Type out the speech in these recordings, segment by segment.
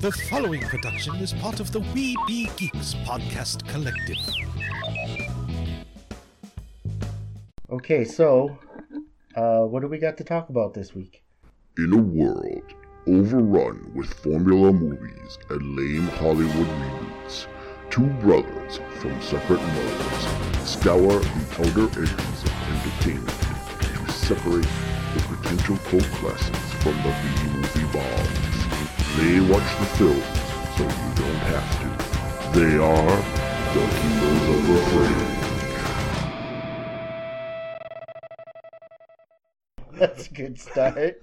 The following production is part of the We Be Geeks podcast collective. Okay, so uh, what do we got to talk about this week? In a world overrun with formula movies and lame Hollywood reboots, two brothers from separate modes scour the outer edges of entertainment to separate the potential cult classics from the B-movie bombs. They watch the film so you don't have to. They are the Keepers of the Fringe. That's a good start.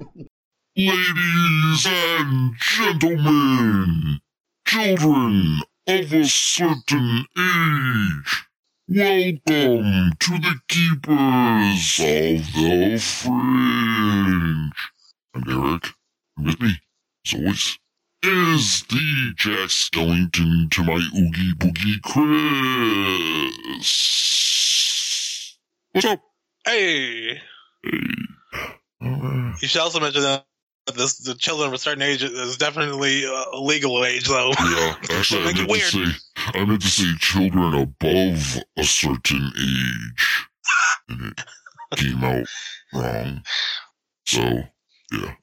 Ladies and gentlemen, children of a certain age, welcome to the Keepers of the Fringe. I'm Eric. With me, as always, is DJ Skellington to my Oogie Boogie Chris. What's up? Hey, Hey. Uh, you should also mention that this the children of a certain age is definitely uh, a legal age, though. Yeah, actually, I meant to say, I meant to say children above a certain age, and it came out wrong. So, yeah.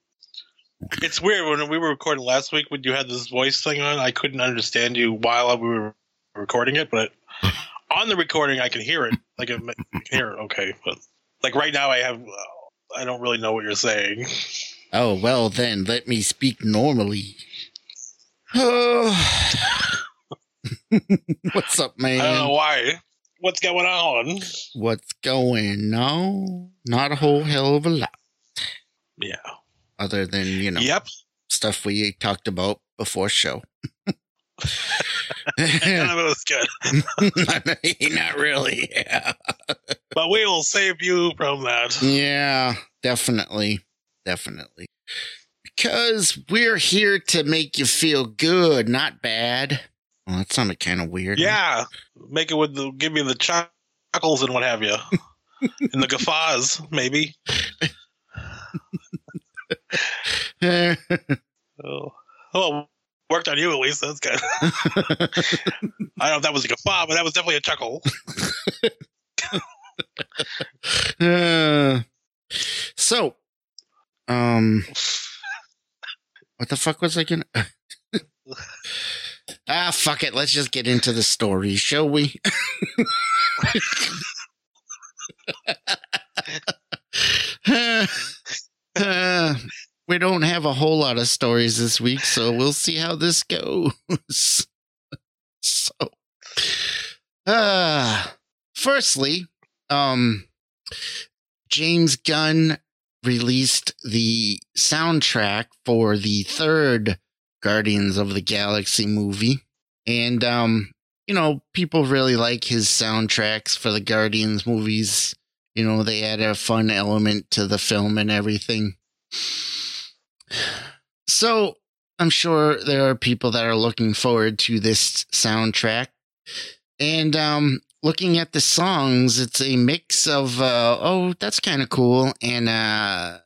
It's weird when we were recording last week when you had this voice thing on. I couldn't understand you while we were recording it, but on the recording I can hear it. Like I can hear it, okay. But like right now, I have uh, I don't really know what you're saying. Oh, well, then let me speak normally. Oh. What's up, man? I don't know why. What's going on? What's going on? Not a whole hell of a lot, Yeah. Other than, you know, Yep. stuff we talked about before show. None of it was good, Not really. Yeah. but we will save you from that. yeah, definitely. Definitely. Because we're here to make you feel good, not bad. Well, that sounded kind of weird. Yeah, make it with the give me the chuckles and what have you, and the guffaws maybe. Oh, oh, worked on you at least. That's good. I don't know if that was a guffaw, but that was definitely a chuckle. Uh, so, um, what the fuck was I gonna? ah, fuck it. Let's just get into the story, shall we? Uh, we don't have a whole lot of stories this week, so we'll see how this goes. so, uh, firstly, um, James Gunn released the soundtrack for the third Guardians of the Galaxy movie. And, um, you know, people really like his soundtracks for the Guardians movies. You know, they add a fun element to the film and everything. So, I'm sure there are people that are looking forward to this soundtrack. And um looking at the songs, it's a mix of uh oh, that's kind of cool and uh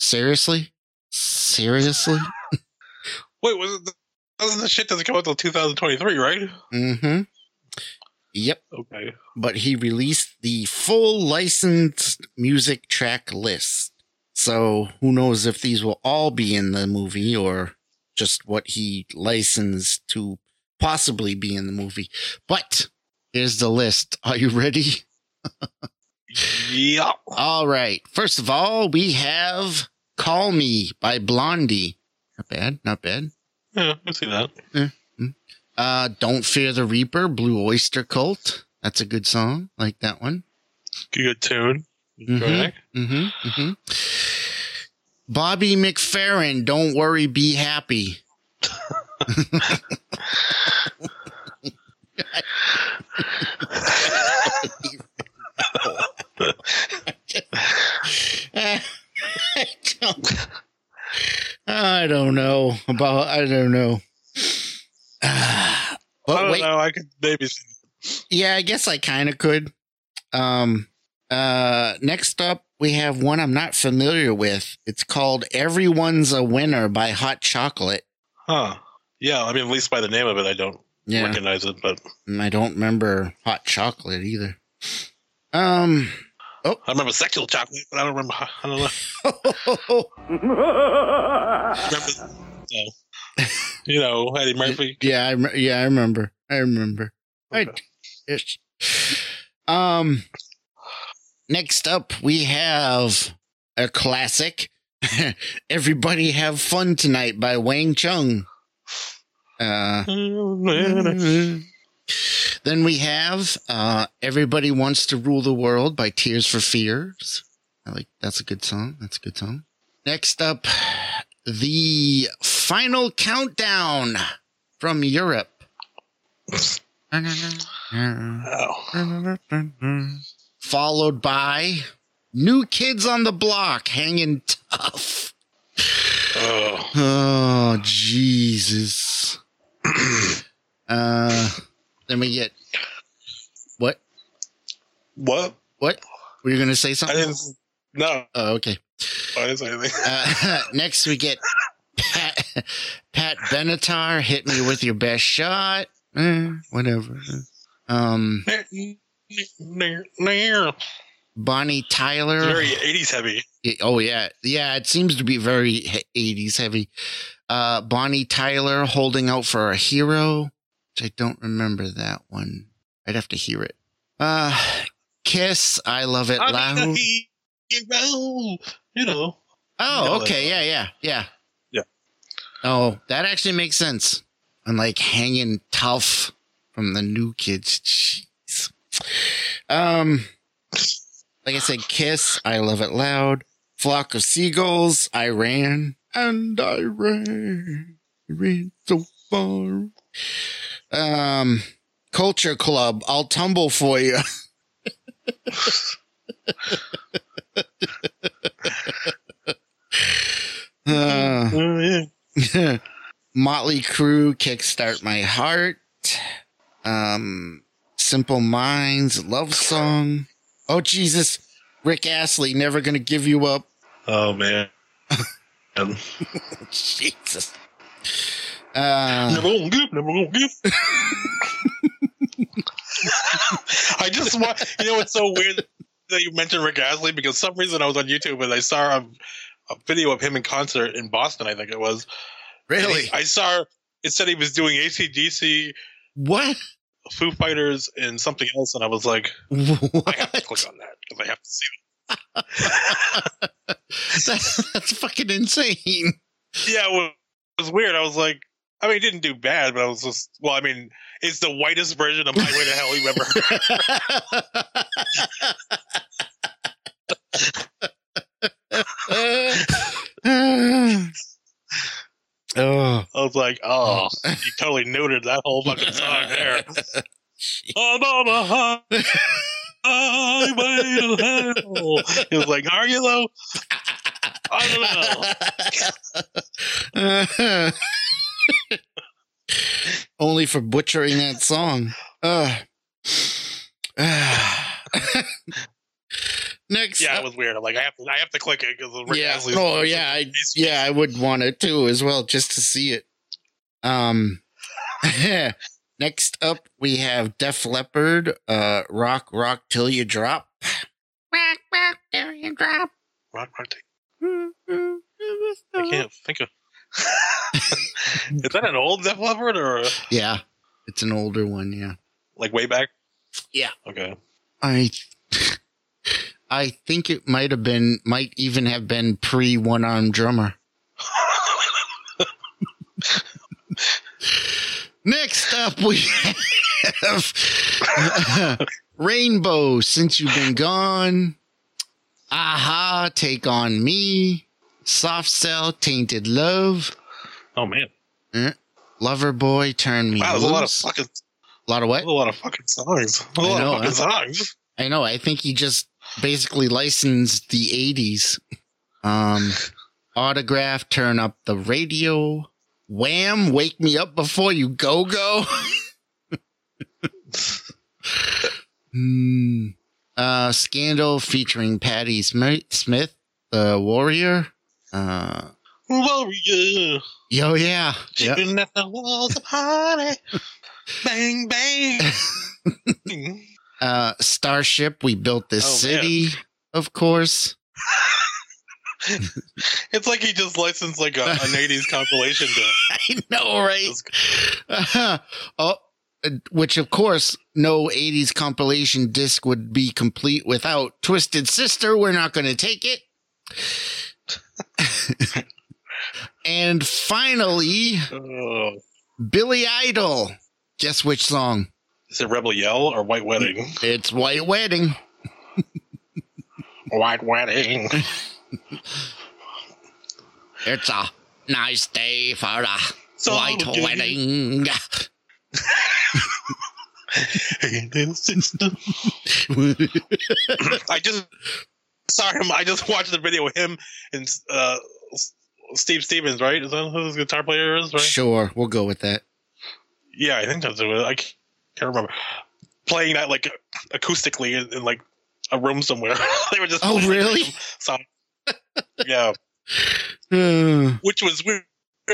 seriously? Seriously? Wait, was it? The, doesn't the shit doesn't come out until 2023, right? Mm-hmm. Yep. Okay. but he released the full licensed music track list. So who knows if these will all be in the movie or just what he licensed to possibly be in the movie. But here's the list. Are you ready? Yeah. All right. First of all, we have Call Me by Blondie. Not bad. Not bad. Yeah, I see that. Yeah. Uh, Don't Fear the Reaper, Blue Oyster Cult. That's a good song. Like that one. Good tune. Mhm. Correct. Mm-hmm, mm-hmm. Bobby McFerrin, don't worry, be happy. I don't, I don't know about. I don't know. I but don't wait, know. I could maybe. Yeah, I guess I kind of could. Um, uh, next up, we have one I'm not familiar with. It's called "Everyone's a Winner" by Hot Chocolate. Huh. Yeah, I mean, at least by the name of it, I don't Yeah, recognize it. But and I don't remember hot chocolate either. Um, Oh. I remember sexual chocolate, but I don't remember. I don't know. Remember, so, you know, Eddie Murphy. yeah, I yeah, I remember. I remember. I Okay. Ish. Um, next up we have a classic. Everybody have fun tonight by Wang Chung. Uh, then we have uh, Everybody Wants to Rule the World by Tears for Fears. I like that's a good song. That's a good song. Next up, the final countdown from Europe. Oh. Followed by New Kids on the Block hanging tough. Oh. Oh, Jesus. uh, then we get what? What? What? Were you going to say I something? didn't. No, Oh, okay. I didn't say anything. Uh, next, we get Pat, Pat Benatar. Hit me with your best shot. Eh, whatever. Um, Bonnie Tyler. Very 80s heavy. Oh yeah, yeah. It seems to be very eighties heavy. Uh, Bonnie Tyler holding out for a hero, which I don't remember that one. I'd have to hear it. Uh, Kiss, I love it I'm loud. hero. You know. Oh, okay, yeah, yeah, yeah, Yeah. Oh, that actually makes sense. And like hanging tough from the new kids. Um, like I said, Kiss, I love it loud. Flock of seagulls, I ran and I ran, I ran so far. Um, Culture Club, I'll tumble for you. Uh, Oh, yeah. Motley Crue, Kickstart My Heart. Um, Simple Minds, Love Song. Oh, Jesus. Rick Astley, Never Gonna Give You Up. Oh, man. Um, Jesus. Uh, never gonna give, never gonna give. I just want, you know, it's so weird that you mentioned Rick Astley because some reason I was on YouTube and I saw a, a video of him in concert in Boston, I think it was. really? I saw it said he was doing ACDC, What? Foo Fighters, and something else, and I was like, I have to What? click on that because I have to see That's, that's fucking insane. Yeah, it was, it was weird. I was like, I mean, it didn't do bad, but I was just, well, I mean, it's the whitest version of My Way to Hell you ever oh. I was like, oh, oh. you totally neutered that whole fucking song there. I'm on a high- highway to hell. He was like, are you though? I don't know. Only for butchering that song. Ugh. Next, Yeah, up- it was weird. I'm like, I have to, I have to click it because Rick yeah, Astley's- oh yeah, I, yeah, I would want it too as well, just to see it. Um, next up we have Def Leppard, uh, Rock Rock Till You Drop. Rock Rock Till You Drop. Rock, rock, take- I can't think of. Is that an old Def Leppard or Yeah, it's an older one. Yeah, like way back? Yeah. Okay. I, I think it might have been, might even have been pre One Arm Drummer. Next up, we have Rainbow, Since You've Been Gone. Aha, Take On Me. Soft Cell, Tainted Love. Oh man, eh, Loverboy, Turn Me wow, there's a lot of fucking, a lot of what? a lot of fucking songs. A lot know, of fucking huh? songs. I know. I think he just basically licensed the 80s. Um, autograph, turn up the radio. Wham, wake me up before you go go. hmm. Uh, Scandal featuring Patty Smyth, the warrior. Uh, Warrior. Yo, yeah. Yep. Shooting at the walls of party. bang, bang. Uh, Starship, we built this Oh, man. city, of course. it's like he just licensed like a, an 80s compilation to I know, right? Uh-huh. Oh, which of course, no 80s compilation disc would be complete without Twisted Sister. We're not going to take it. and finally, Oh. Billy Idol. Guess which song? Is it Rebel Yell or White Wedding? It's White Wedding. White Wedding. It's a nice day for a So white wedding. Hey, little sister. I just saw him. I just watched the video of him and uh, Steve Stevens, right? Is that who his guitar player is, right? Sure, we'll go with that. Yeah, I think that's it. I can't can't remember. Playing that like acoustically in, in like a room somewhere. they were just Oh, really? yeah, Uh, which was weird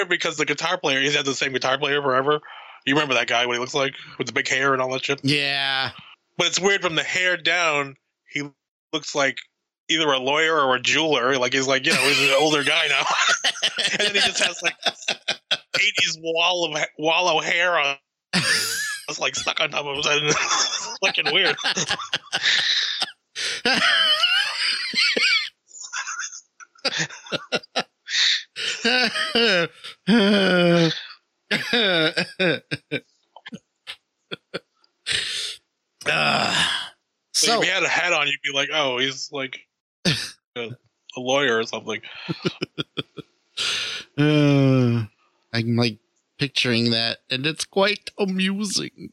because the guitar player he's had the same guitar player forever. You remember that guy? What he looks like with the big hair and all that shit. yeah. But it's weird from the hair down. He looks like either a lawyer or a jeweler. Like he's like you know he's an older guy now, and then he just has like eighties wall of wallow hair on. Like stuck on top of his head. Looking weird. So so if he had a hat on, you'd be like, oh, he's like a, a lawyer or something. uh, I'm like picturing that, and it's quite amusing.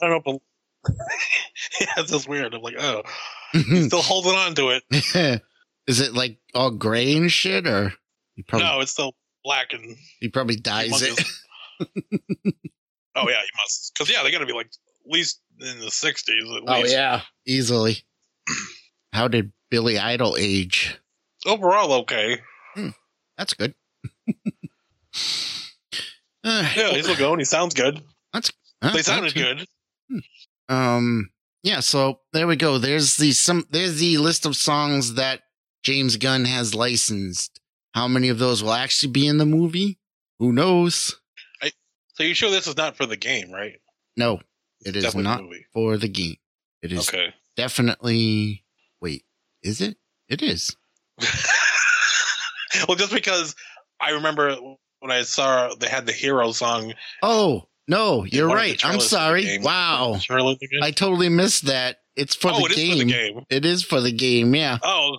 I don't know, but yeah, it's just weird. I'm like, oh, he's still holding on to it. Is it like all gray and shit, or he probably no, it's still black and he probably dyes it? oh yeah, he must. Because yeah, they got to be like at least in the '60s. Oh least. yeah, easily. How did Billy Idol age? Overall, okay. Hmm, that's good. Uh, Yeah, he's still going. He sounds good. huh, They sounded good. Um, yeah. So there we go. There's the some. There's the list of songs that James Gunn has licensed. How many of those will actually be in the movie? Who knows? I, So you sure this is not for the game, right? No, it It's is not movie. for the game. It is Okay. definitely. Wait, is it? It is. well, just because I remember when I saw they had the hero song. Oh no, you're one of the right. I'm trailers for the sorry. Wow, Trailer of the game? I totally missed that. It's for oh, the it game. for the game. It is for the game. Yeah. Oh,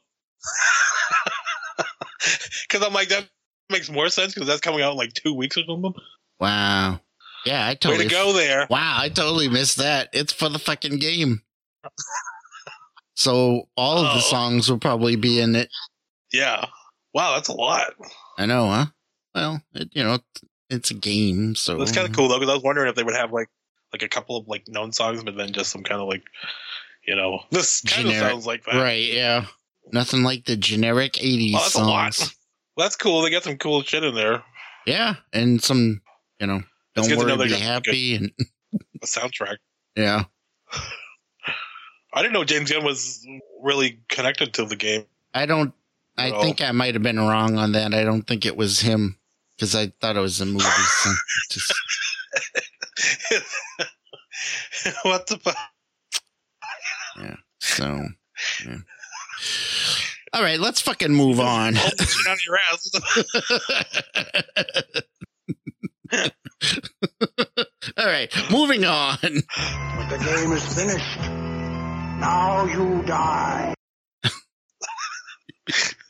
because I'm like that makes more sense because that's coming out in like two weeks or something. Wow. Yeah, I Way totally. to go there! Wow, I totally missed that. It's for the fucking game. So all of the Oh. songs will probably be in it. Yeah. Wow, that's a lot. I know, huh? Well, it, you know, it's a game, so That's kind of cool though, because I was wondering if they would have like like a couple of like known songs, but then just some kind of like you know this kind of Generic. sounds like that. Right? Yeah. Nothing like the generic '80s Oh, that's a lot. songs. Well, that's cool. They got some cool shit in there. Yeah, and some, you know, It's don't good to know worry, be happy, and The soundtrack. yeah. I didn't know James Gunn was really connected to the game. I don't. I No. think I might have been wrong on that. I don't think it was him because I thought it was a movie. So just, what the fuck? Yeah, so yeah. All right, let's fucking move on. Hold the shit out of your ass. All right, moving on. But the game is finished. Now you die.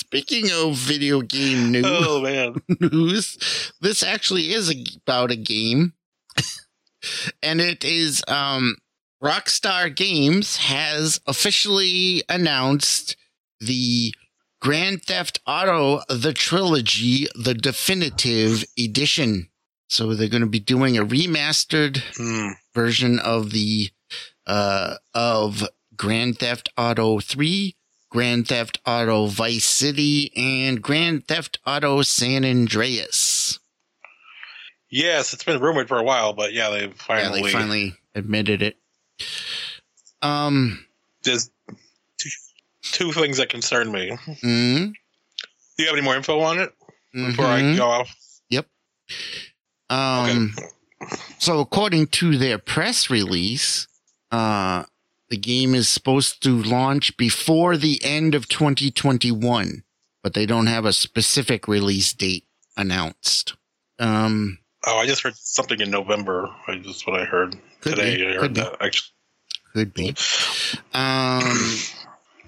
Speaking of video game news, oh man. news, this actually is about a game, and it is um, Rockstar Games has officially announced the Grand Theft Auto the trilogy, the definitive edition. So they're going to be doing a remastered Hmm. version of the uh of Grand Theft Auto 3, Grand Theft Auto Vice City, and Grand Theft Auto San Andreas. Yes, it's been rumored for a while, but yeah, they finally. Yeah, they finally admitted it. Um, There's two, two things that concern me. mm, Do you have any more info on it before I mhm. go off? Yep. Um, so according to their press release, uh, the game is supposed to launch before the end of 2021, but they don't have a specific release date announced. Um, Oh, I just heard something in November. I just what I heard Could today. be, I heard be. that actually. could be. Um,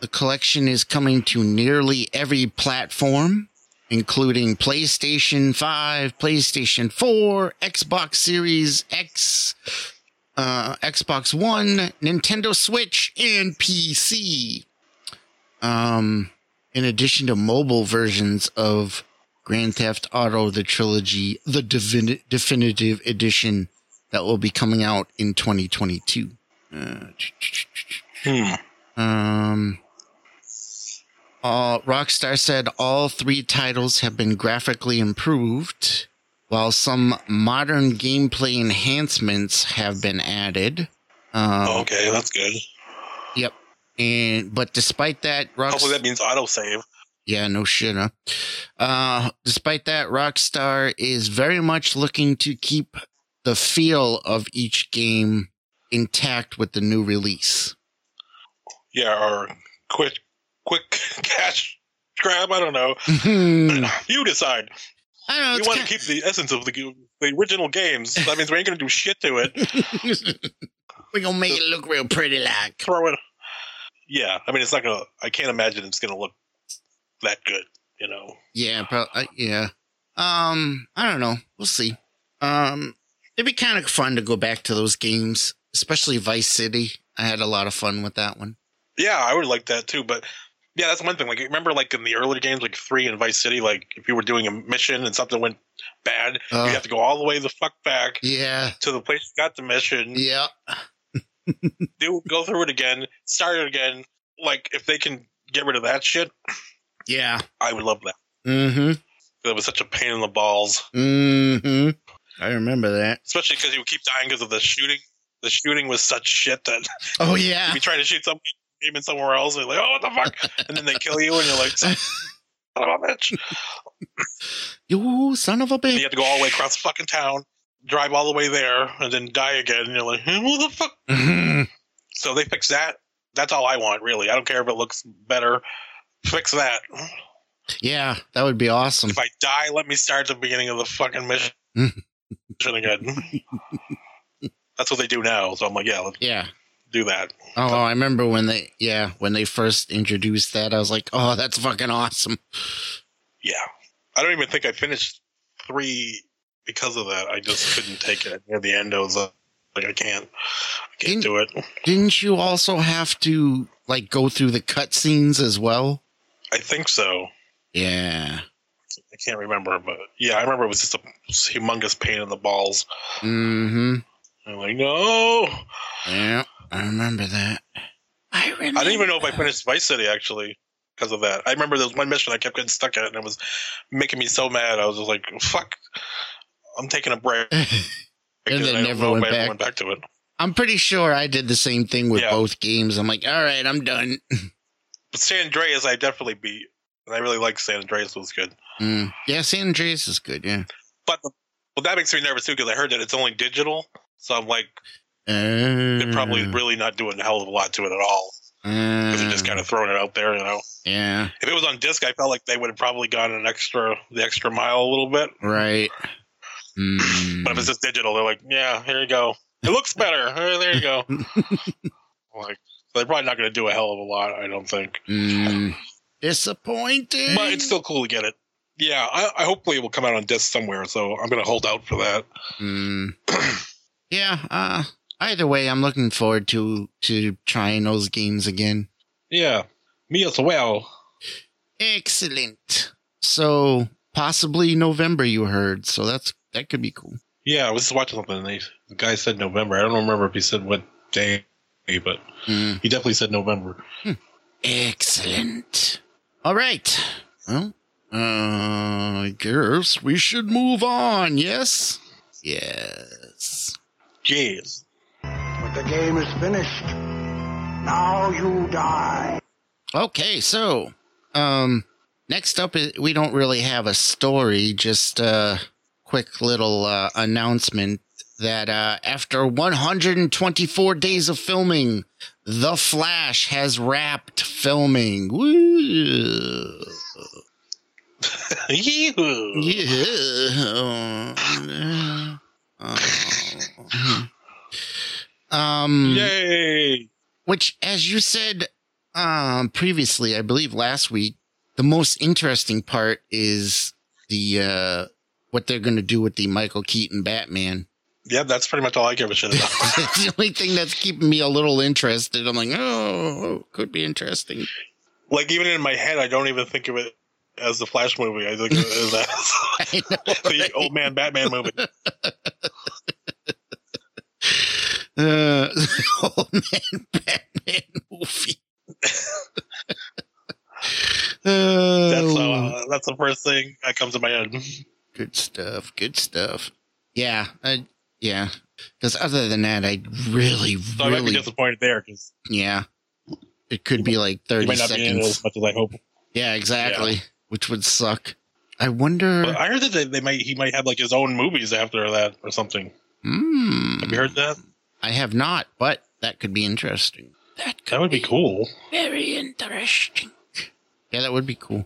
the collection is coming to nearly every platform, including PlayStation 5, PlayStation 4, Xbox Series X, uh, Xbox One, Nintendo Switch, and PC. Um, in addition to mobile versions of Grand Theft Auto, the trilogy, the Divin- definitive edition that will be coming out in 2022. Uh, Hmm. um, uh, Rockstar said all three titles have been graphically improved, while some modern gameplay enhancements have been added. Um, Oh, okay, that's good. Yep. And but despite that, Hopefully that means autosave. yeah, no shit, huh? Uh, despite that, Rockstar is very much looking to keep the feel of each game intact with the new release. Yeah, or quick, quick cash grab. I don't know. You decide. I don't know. we it's want to keep the essence of the the original games. That means we ain't gonna do shit to it. We're gonna make it look real pretty like. Throw it. Yeah, I mean it's not gonna. I can't imagine it's gonna look that good. You know. Yeah, pro- uh, yeah. Um, I don't know. We'll see. Um, it'd be kind of fun to go back to those games, especially Vice City. I had a lot of fun with that one. Yeah, I would like that too. But yeah, that's one thing. Like remember, like in the earlier games, like three and Vice City, like if you were doing a mission and something went bad, Uh, you have to go all the way the fuck back yeah, to the place you got the mission. yeah, Do go through it again, start it again. Like if they can get rid of that shit, yeah. I would love that. Mm-hmm. It was such a pain in the balls, Mm-hmm. I remember that. especially because you would keep dying because of the shooting. The shooting was such shit that Oh yeah. be trying to shoot somebody aiming somewhere else, and you're like, oh, what the fuck? And then they kill you, and you're like, son of a bitch. You son of a And bitch. you have to go all the way across the fucking town, drive all the way there, and then die again. And you're like, "Hmm, what the fuck? Mhm. So they fix that. That's all I want, really. I don't care if it looks better. Fix that. Yeah, that would be awesome. If I die, let me start at the beginning of the fucking mission again. That's what they do now. So I'm like, yeah, let's Yeah. Do that. Oh, I remember when they, yeah, when they first introduced that, I was like, oh, that's fucking awesome. Yeah. I don't even think I finished three because of that. I just couldn't take it. Near the end, I was like, I can't. I can't Didn't- do it. Didn't you also have to like go through the cutscenes as well? I think so. Yeah. I can't remember, but yeah, I remember it was just a humongous pain in the balls. Mm-hmm. I'm like, no. Yeah, I remember that. I remember. I didn't even know if I finished Vice City actually because of that. I remember there was one mission I kept getting stuck at, and it was making me so mad. I was just like, fuck, I'm taking a break. And then I never went back. went back to it. I'm pretty sure I did the same thing with Yeah. both games. I'm like, all right, I'm done. But San Andreas, I definitely beat. And I really like San Andreas. It was good. Mm. Yeah, San Andreas is good. Yeah. But well, that makes me nervous too because I heard that it's only digital. So I'm like, Uh, they're probably really not doing a hell of a lot to it at all. Because they're just kind of throwing it out there, you know. Yeah. If it was on disc, I felt like they would have probably gone an extra, the extra mile a little bit. Right. Mm. But if it's just digital, they're like, yeah, here you go. It looks better. Uh, there you go. like, they're probably not going to do a hell of a lot, I don't think. Mm. Disappointing. But it's still cool to get it. Yeah, I, I hopefully it will come out on disc somewhere, so I'm going to hold out for that. Mm. yeah. Uh, either way, I'm looking forward to to trying those games again. Yeah, me as well. Excellent. So possibly November, you heard. So that's that could be cool. Yeah, I was just watching something, and they, the guy said November. I don't remember if he said what day, but Mm. he definitely said November. Excellent. All right. Well, uh, I guess we should move on. Yes. Yes. Jeez. But the game is finished. Now you die. Okay, so um next up i- we don't really have a story, just a quick little uh, announcement that uh after 124 days of filming, The Flash has wrapped filming. Woo! Yee-hoo. Yeah. Oh. Um Yay. which as you said um previously i believe last week the most interesting part is the uh what they're going to do with the michael keaton batman Yeah, that's pretty much all I give a shit about. the only thing that's keeping me a little interested i'm like oh could be interesting like even in my head, I don't even think of it as the Flash movie. I think of it as know, the right? old man Batman movie. Uh, old man batman movie That's Oh. uh, that's the first thing that comes to my head. Good stuff. Good stuff. Yeah. I, yeah. Because other than that, I really, So I might be really, disappointed there because yeah. It could be like 30 might not be in seconds. as much as I hope. Yeah, exactly. Which would suck. I wonder. I heard that they, they might he might have like his own movies after that or something. Hmm. Have you heard that? I have not, but that could be interesting. That could That would be cool. very interesting. Yeah, that would be cool.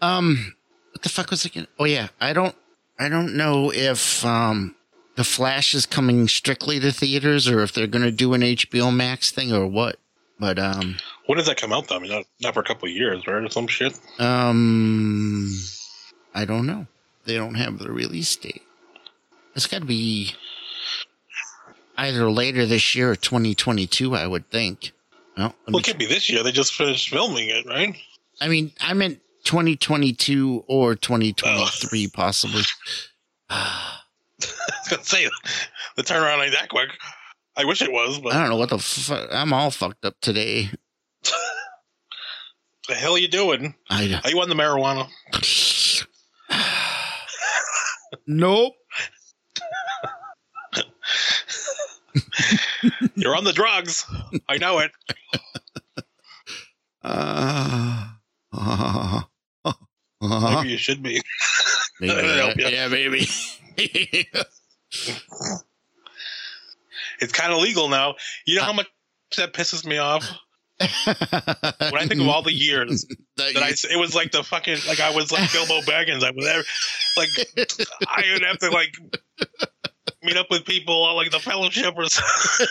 Um, what the fuck was it? Again? Oh yeah, I don't, I don't know if um, the Flash is coming strictly to theaters or if they're gonna do an HBO Max thing or what. But um, When does that come out though? I mean, not, not for a couple of years, right? Or some shit. um, I don't know. They don't have the release date. It's got to be either later this year or 2022, I would think. Well, Well, it can't be this year. They just finished filming it, right? I mean, I meant 2022 or 2023, possibly. I was gonna say the turnaround ain't that quick. I wish it was, but I don't know what the fuck. I'm all fucked up today. the hell are you doing? I Are you on the marijuana? nope. You're on the drugs. I know it. Uh, uh, uh, Maybe you should be. maybe, ya. yeah, maybe. It's kind of legal now. You know how much that pisses me off when I think of all the years that I. It was like the fucking like I was like Bilbo Baggins. I was like I would have to like meet up with people like the Fellowship or something,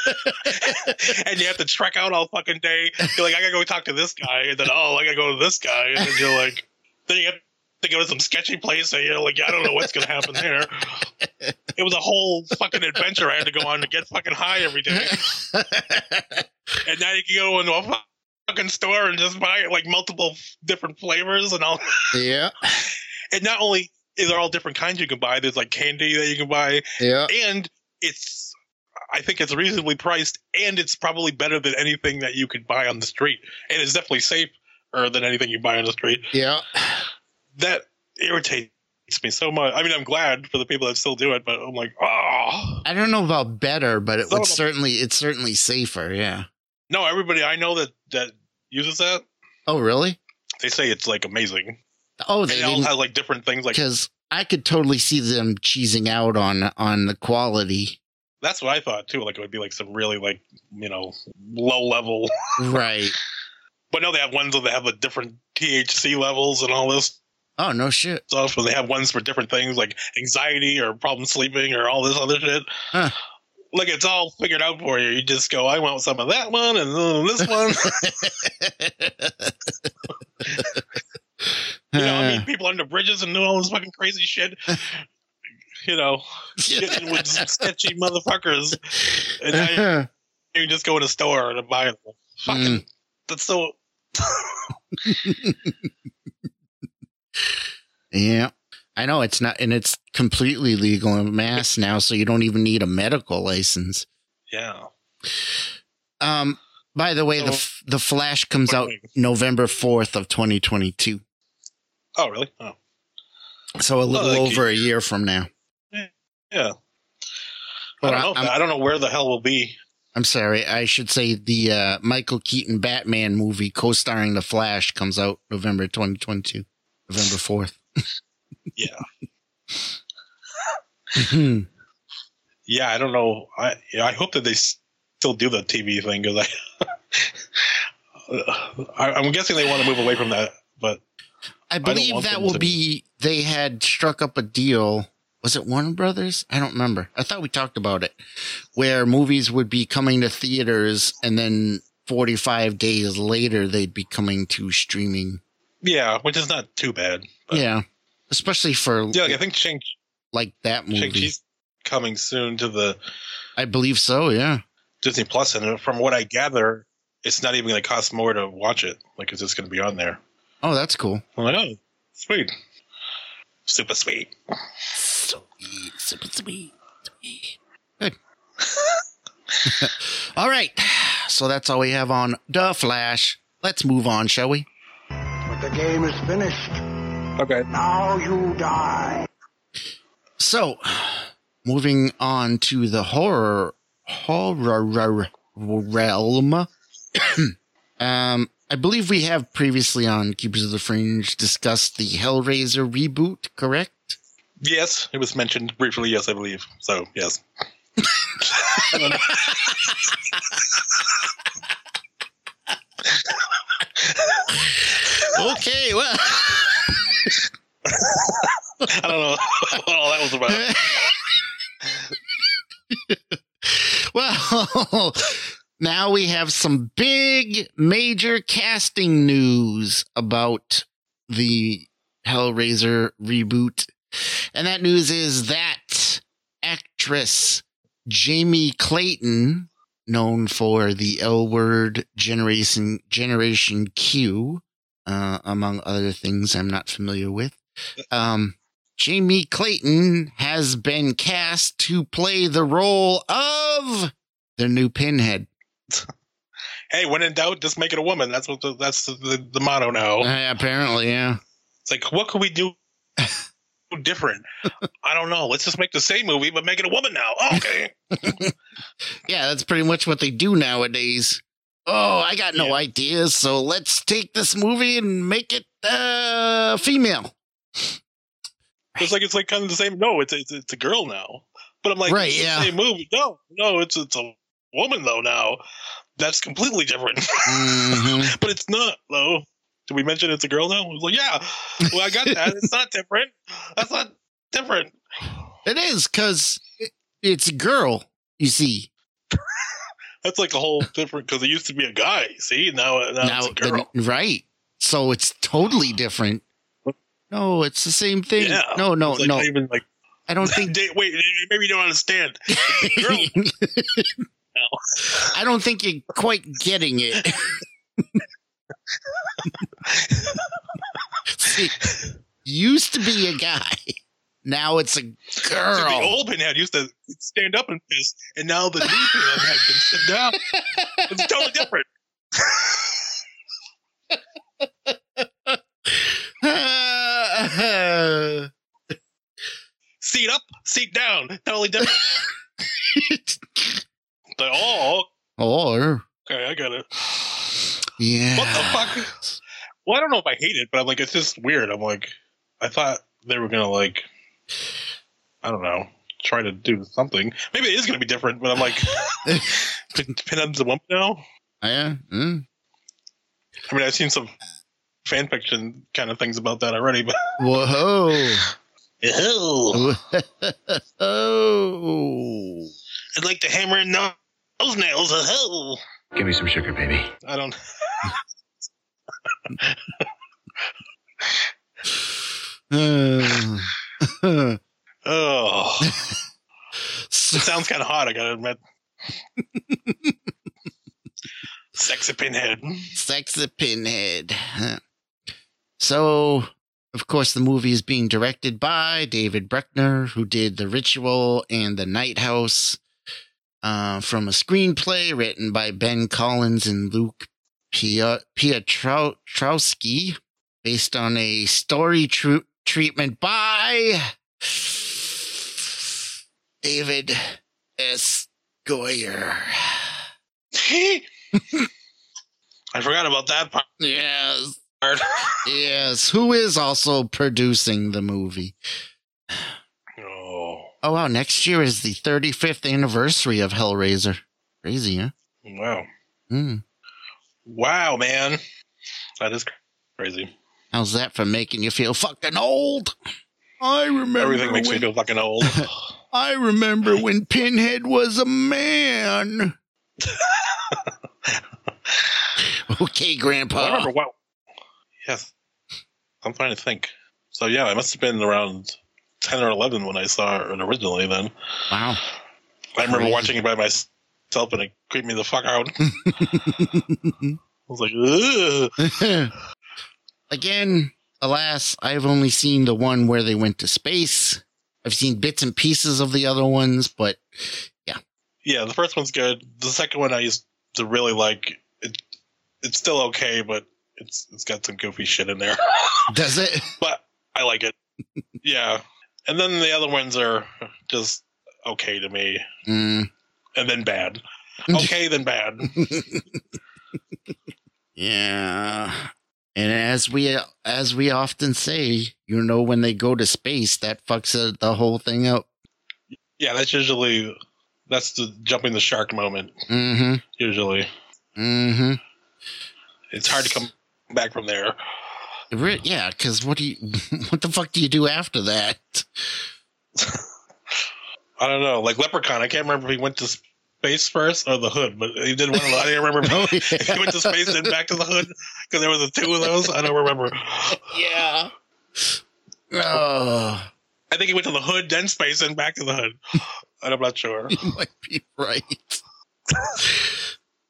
and you have to trek out all fucking day. You're like, I gotta go talk to this guy, and then oh, I gotta go to this guy, and then you're like, then you have to go to some sketchy place, and you're like, I don't know what's gonna happen there. It was a whole fucking adventure I had to go on to get fucking high every day. And now you can go into a fucking store and just buy like multiple different flavors and all. yeah, And not only is all different kinds you can buy, there's like candy that you can buy, yeah. and it's I think it's reasonably priced, and it's probably better than anything that you could buy on the street, and it's definitely safer than anything you buy on the street. Yeah. That irritates me so much. I mean, I'm glad for the people that still do it, but I'm like, oh I don't know about better, but it Some would certainly it's certainly safer. Yeah. no, everybody I know that that uses that, Oh, really? they say it's like amazing. Oh, they all didn't like different things like because I could totally see them cheesing out on on the quality. That's what I thought too. Like it would be like some really like you know low level, right. but no, they have ones that have the different THC levels and all this Oh no shit. stuff, and they have ones for different things like anxiety or problem sleeping or all this other shit. Huh. Like it's all figured out for you. You just go, I want some of that one and this one. you know, I mean, people under bridges and doing all this fucking crazy shit. You know, getting with sketchy motherfuckers, and now you, you just go in a store and buy it. Fucking, Mm. that's so. yeah. I know it's not, and it's completely legal in mass now, so you don't even need a medical license. Yeah. Um, By the way, the So- F- the Flash comes out? November fourth of 2022, Oh, really? Oh, so a little like over a year from now. yeah. I don't know. I'm- I don't know where the hell we'll be. I'm sorry, I should say the uh, Michael Keaton Batman movie co-starring the Flash comes out November 2022, November 4th. Yeah. Mhm. Yeah, I don't know. I I hope that they still do the TV thing because I, I, I'm guessing they want to move away from that. But I believe want that will be they had struck up a deal. Was it Warner Brothers? I don't remember. I thought we talked about it, where movies would be coming to theaters and then 45 days later they'd be coming to streaming. yeah, which is not too bad. Yeah, especially for yeah. Like, I think Shang like that movie. Shang-Chi's coming soon to the I believe so. Yeah. Disney Plus, and from what I gather, it's not even going to cost more to watch it. Like it's just going to be on there. Oh, that's cool. I'm like, oh, sweet, super sweet. Sweet, super sweet, sweet. Good. all right. So that's all we have on The Flash. Let's move on, shall we? But the game is finished. Okay. Now you die. So, moving on to the horror horror realm. um, I believe we have previously on Keepers of the Fringe discussed the Hellraiser reboot, correct? Yes, it was mentioned briefly. Yes, I believe. So yes. I don't know. Okay, well. I don't know what all that was about. well, now we have some big major casting news about the Hellraiser reboot. And that news is that actress Jamie Clayton, known for the L word generation generation Q, uh, among other things I'm not familiar with. Um, Jamie Clayton has been cast to play the role of the new Pinhead. Hey, when in doubt, just make it a woman. That's what the, that's the, the, the motto now. Uh, apparently, yeah. It's like, what could we do different? I don't know. Let's just make the same movie, but make it a woman now. Oh, okay. Yeah, that's pretty much what they do nowadays. Oh, I got no Yeah. ideas, so let's take this movie and make it uh female. It's like it's like kind of the same. No, it's it's, it's a girl now. But I'm like, Right, it's the yeah. same movie. No, no, it's it's a woman though now. That's completely different. Mhm. but it's not though. Did we mention it's a girl now? I was like, yeah. Well, I got that. it's not different. That's not different. It is because it's a girl. You see, That's like a whole different because it used to be a guy. See now, now, it's a girl. the- right? So it's totally different. No, it's the same thing. yeah. No, no, like no. not even like I don't think. Dave, wait, maybe you don't understand. Girl. I don't think you're quite getting it. See, used to be a guy. Now it's a girl. the old pinhead used to stand up and piss, and now the new pinhead can sit down. It's totally different. Seat up, seat down, totally different. But, oh, or okay, I got it. yeah. What the fuck? Well, I don't know if I hate it, but I'm like, it's just weird. I'm like, I thought they were gonna like, I don't know, try to do something. Maybe it is gonna be different, but I'm like, Pin- Pinhead's a woman now. Yeah. mm. I mean, I've seen some fan fiction kind of things about that already, but Whoa. Ew. oh. I'd like to hammer in those nails. Oh, Give me some sugar, baby. I don't. Uh, Oh, so- it sounds kind of hot. I gotta admit. Sexy pinhead. Sexy Pinhead. So, of course, the movie is being directed by David Bruckner, who did The Ritual and The Night House. uh, from a screenplay written by Ben Collins and Luke Piotrowski, based on a story tru- treatment by David S. Goyer. I forgot about that part. Yes. Yes. Who is also producing the movie? Oh, Oh, wow. Next year is the 35th anniversary of Hellraiser. Crazy, huh? wow. Hmm. Wow, man. That is crazy. How's that for making you feel fucking old? I remember. Everything makes me when, feel fucking old. I remember when Pinhead was a man. okay, Grandpa. I remember what. Yes. I'm trying to think. So, yeah, I must have been around 10 or 11 when I saw it originally then. Wow. I remember Crazy. watching it by myself and it creeped me the fuck out. I was like, ugh. Again, alas, I've only seen the one where they went to space. I've seen bits and pieces of the other ones, but yeah. Yeah, the first one's good. The second one I used to really like. It, it's still okay, but it's it's got some goofy shit in there. does it? but I like it. yeah, and then the other ones are just okay to me, Mm. and then bad. Okay, then bad. Yeah. And as we as we often say, you know, when they go to space, that fucks uh, the whole thing up. Yeah, that's usually that's the jumping the shark moment. Mm-hmm. Usually, Mm-hmm. it's hard to come back from there. Yeah, because what do you what the fuck do you do after that? I don't know, like Leprechaun. I can't remember if he went to space first or the Hood, but he did one of the. I don't remember. Oh, if yeah. he went to space and back to the Hood because there was a two of those. I don't remember. Yeah. Oh, I think he went to the Hood, then space, and back to the Hood. I'm not sure. you might be right.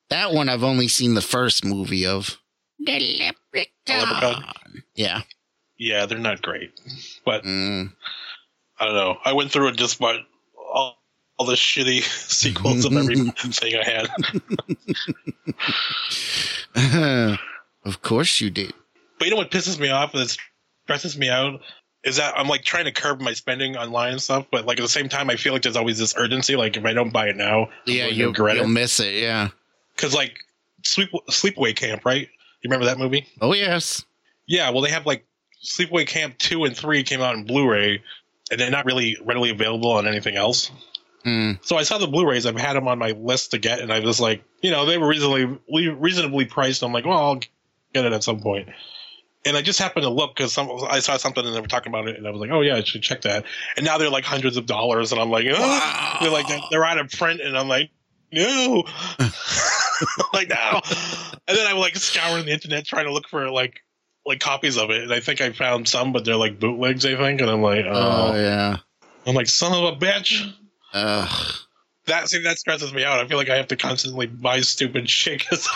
that one I've only seen the first movie of. The Leprechaun? Yeah. Yeah, they're not great, but Mm. I don't know. I went through and just bought all, all the shitty sequels of everything I had. of course you did. But you know what pisses me off and it stresses me out is that I'm like trying to curb my spending online and stuff, but like at the same time, I feel like there's always this urgency. Like if I don't buy it now, I'm Yeah, going you'll, regret you'll it. miss it. Yeah. Because like sleep sleepaway camp, right? You remember that movie? Oh yes. Yeah. Well, they have like sleepaway camp two and three came out in Blu-ray, and they're not really readily available on anything else. Mm. So I saw the Blu-rays. I've had them on my list to get, and I was like, you know, they were reasonably reasonably priced. I'm like, well, I'll get it at some point. And I just happened to look because some I saw something and they were talking about it, and I was like, oh yeah, I should check that. And now they're like hundreds of dollars, and I'm like, oh, Wow. they're like they're out of print, and I'm like, no, like now. Oh. And then I'm like scouring the internet trying to look for like like copies of it, and I think I found some, but they're like bootlegs, I think, and I'm like, Oh oh, yeah. I'm like, son of a bitch Ugh. that see that stresses me out. I feel like I have to constantly buy stupid shit. 'cause-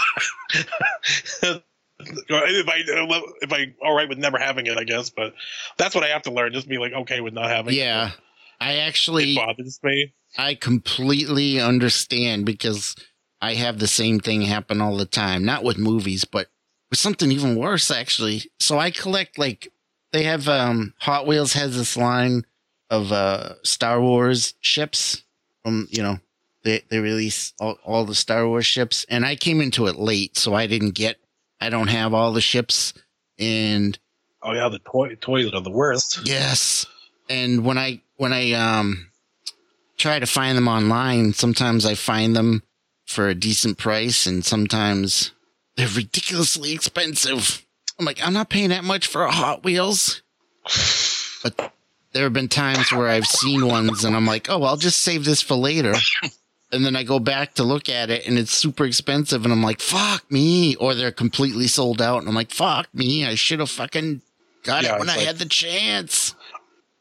if I if I all right with never having it, I guess. But that's what I have to learn. Just be like okay with not having. Yeah. I actually it bothers me. I completely understand because I have the same thing happen all the time. Not with movies, but with something even worse actually. So I collect like they have um Hot Wheels has this line of uh Star Wars ships from you know they they release all, all the Star Wars ships and I came into it late so I didn't get I don't have all the ships and Oh yeah, the toy toys are the worst. Yes. And when I when I um try to find them online, sometimes I find them for a decent price and sometimes they're ridiculously expensive. I'm like, I'm not paying that much for a Hot Wheels. But there have been times where I've seen ones and I'm like, oh, I'll just save this for later. And then I go back to look at it and it's super expensive and I'm like, fuck me. Or they're completely sold out and I'm like, fuck me. I should have fucking got Yeah, it when I like- had the chance.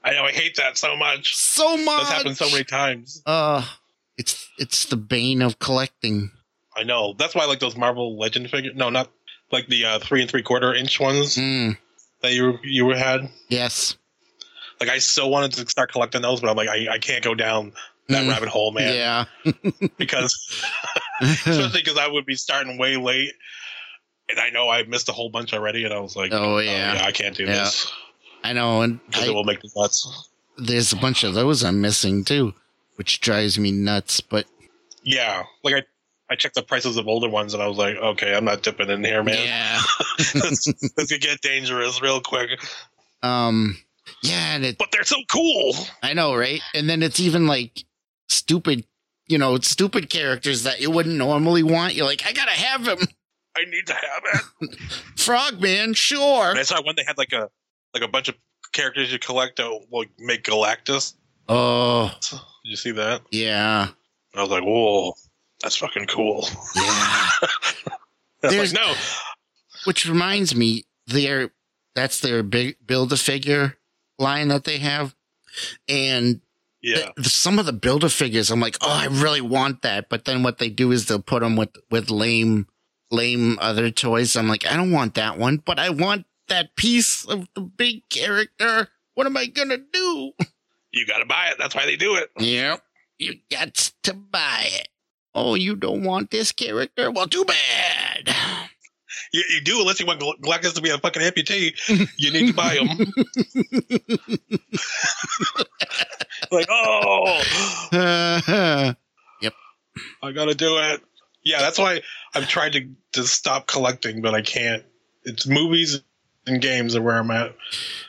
I know I hate that so much. So much. That's happened so many times. Uh, it's it's the bane of collecting. I know. That's why I like those Marvel Legend figures. No, not like the uh, three and three quarter inch ones Mm, that you you had. yes. Like I so wanted to start collecting those, but I'm like I, I can't go down that Mm. rabbit hole, man. Yeah. Because especially because I would be starting way late, and I know I missed a whole bunch already, and I was like, Oh, yeah. I can't do Yeah. this I know, and I- it will make me nuts." there's a bunch of those I'm missing too, which drives me nuts. But Yeah, like I. I checked the prices of older ones and I was like, okay, I'm not dipping in here, man. yeah, this, this could get dangerous real quick. um, yeah, and it, But they're so cool. I know, right? And then it's even like stupid, you know, stupid characters that you wouldn't normally want. You're like, I gotta have him, I need to have it. Frogman, sure. And I saw when they had like a like a bunch of characters you collect that will make Galactus. Oh, Did you see that? yeah, I was like, whoa, that's fucking cool. yeah. There's- like, no, Which reminds me, their that's their big build a figure line that they have, and yeah, the, some of the build a figures, I'm like, oh, I really want that. But then what they do is they'll put them with with lame, lame other toys. I'm like, I don't want that one, but I want that piece of the big character. What am I gonna do? you got to buy it. That's why they do it. Yep, you got to buy it. Oh, you don't want this character? Well, too bad. You, you do unless you want Gal- Galactus to be a fucking amputee. You need to buy him. like, oh, Yep. I got to do it. Yeah, that's why I've tried to to stop collecting, but I can't. It's movies and games are where I'm at.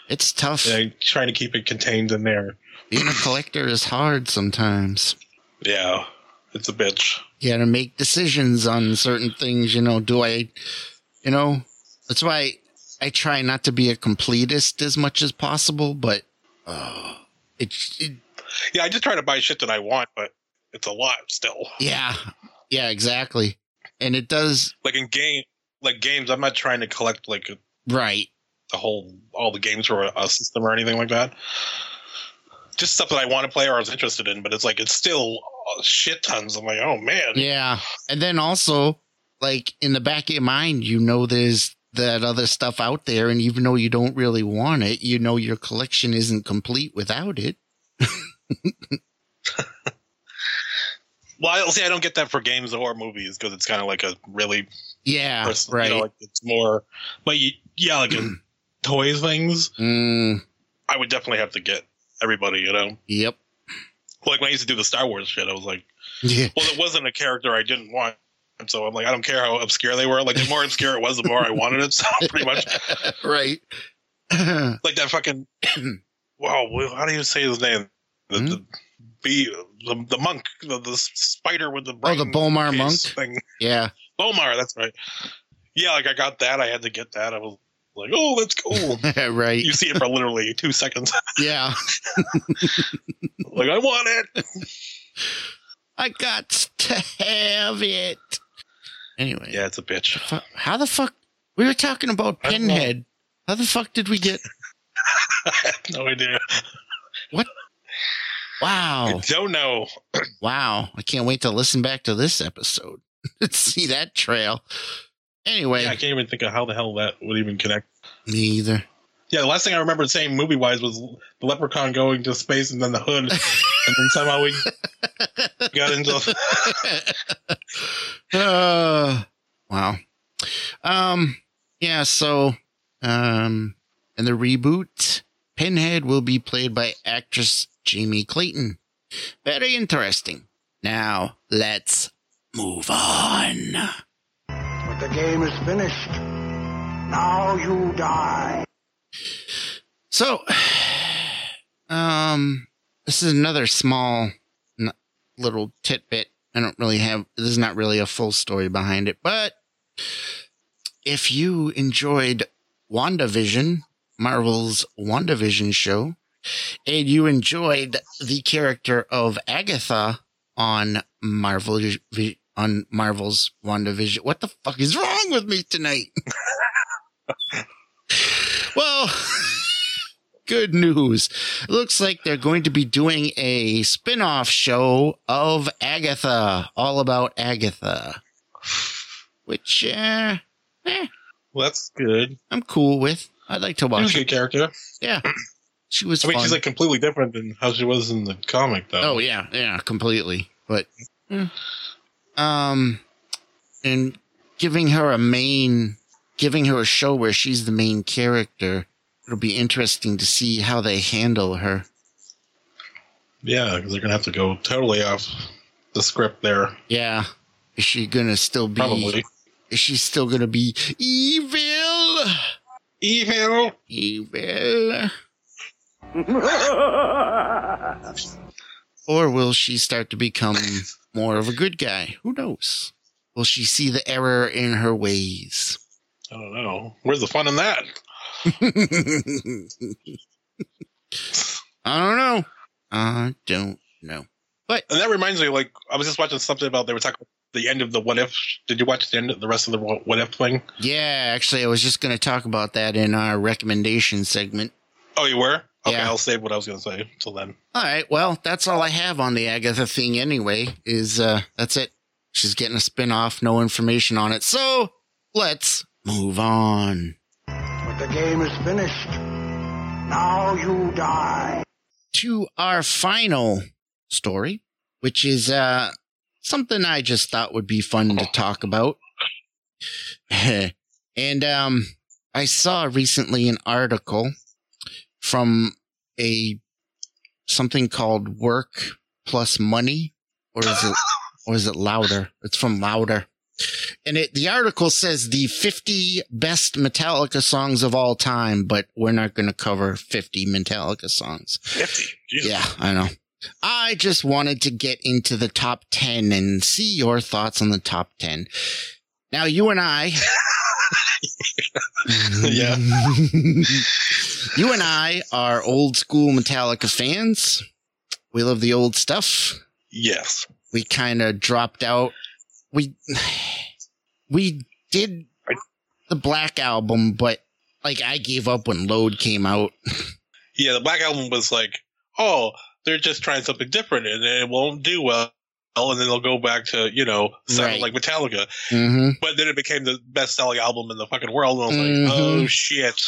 it's tough. And I'm trying to keep it contained in there. Being a collector is hard sometimes. Yeah, it's a bitch. you got to make decisions on certain things. You know, do I, you know, that's why I try not to be a completist as much as possible, but uh, it, it, Yeah, I just try to buy shit that I want, but it's a lot still. yeah, yeah, exactly. And it does, Like in game, like games, I'm not trying to collect like right. the whole all the games for a, a system or anything like that. Just stuff that I want to play or I was interested in, but it's like it's still shit tons. I'm like, oh man, Yeah. And then also, like, in the back of your mind, you know, there's that other stuff out there. And even though you don't really want it, you know, your collection isn't complete without it. Well, I, see, I don't get that for games or movies because it's kind of like a really Yeah. person, right. you know, like it's more. But you, yeah, like toys things, mm, I would definitely have to get everybody. You know, yep. like when I used to do the Star Wars shit, I was like, Yeah. well, it wasn't a character I didn't want. And so I'm like, I don't care how obscure they were. Like, the more obscure it was, the more I wanted it. So pretty much, right. like that fucking. wow, how do you say his name? The, Hmm? the bee, the, the monk, the, the spider with the Oh, the B'omarr monk? thing. yeah. B'omarr, that's right. Yeah, like I got that. I had to get that. I was like, oh, that's cool. right. you see it for literally two seconds. Yeah. like I want it. I got to have it. Anyway. Yeah, it's a bitch. How the fuck? We were talking about I don't know. Pinhead. How the fuck did we get? I have no idea. What? Wow. I don't know. Wow. I can't wait to listen back to this episode. See that trail. Anyway, Yeah, I can't even think of how the hell that would even connect. me either. Yeah, the last thing I remember saying movie wise was the leprechaun going to space and then the hood. and then somehow we got into. uh, wow. Um, yeah, so, um, in the reboot, Pinhead will be played by actress Jamie Clayton. Very interesting. Now, let's move on. The game is finished. Now you die. So, um, this is another small little tidbit. I don't really have, This is not really a full story behind it, but if you enjoyed WandaVision, Marvel's WandaVision show, and you enjoyed the character of Agatha on Marvel, on Marvel's WandaVision, what the fuck is wrong with me tonight? well, good news. Looks like they're going to be doing a spin off show of Agatha, all about Agatha, which uh, eh, Well, that's good. I'm cool with. I'd like to He was watch a good character. Yeah. she was. I mean, fun. she's like completely different than how she was in the comic, though. Oh yeah, yeah, completely. But eh. Um, and giving her a main, giving her a show where she's the main character, it'll be interesting to see how they handle her. yeah, because they're gonna have to go totally off the script there, Yeah, is she gonna still be? probably. Is she still gonna be evil? Evil. Evil. Or will she start to become more of a good guy? Who knows? Will she see the error in her ways? I don't know. Where's the fun in that? I don't know. I don't know. But And that reminds me, like, I was just watching something about they were talking about the end of the what if. Did you watch the end of the rest of the what if thing? Yeah, actually, I was just going to talk about that in our recommendation segment. Oh, you were? Okay, Yeah. I'll save what I was going to say until then. All right, well, that's all I have on the Agatha thing anyway. Is uh that's it. She's getting a spin-off, no information on it. So, let's move on. But the game is finished. Now you die. to our final story, which is uh, something I just thought would be fun to talk about. and um, I saw recently an article from a something called Work Plus Money, or is it or is it Louder? It's from Louder. And it, the article says the 50 best Metallica songs of all time, but we're not going to cover 50 Metallica songs. 50. Jesus. Yeah, I know. I just wanted to get into the top 10 and see your thoughts on the top 10. Now, you and I. Yeah. you and I are old school Metallica fans. We love the old stuff. Yes. We kind of dropped out. We we did the Black album, but like I gave up when Load came out. Yeah, the Black Album was like, oh, they're just trying something different and it won't do well. And then they'll go back to, you know, sound Right. like Metallica. hmm But then it became the best selling album in the fucking world. And I was Mhm. like, oh, shit.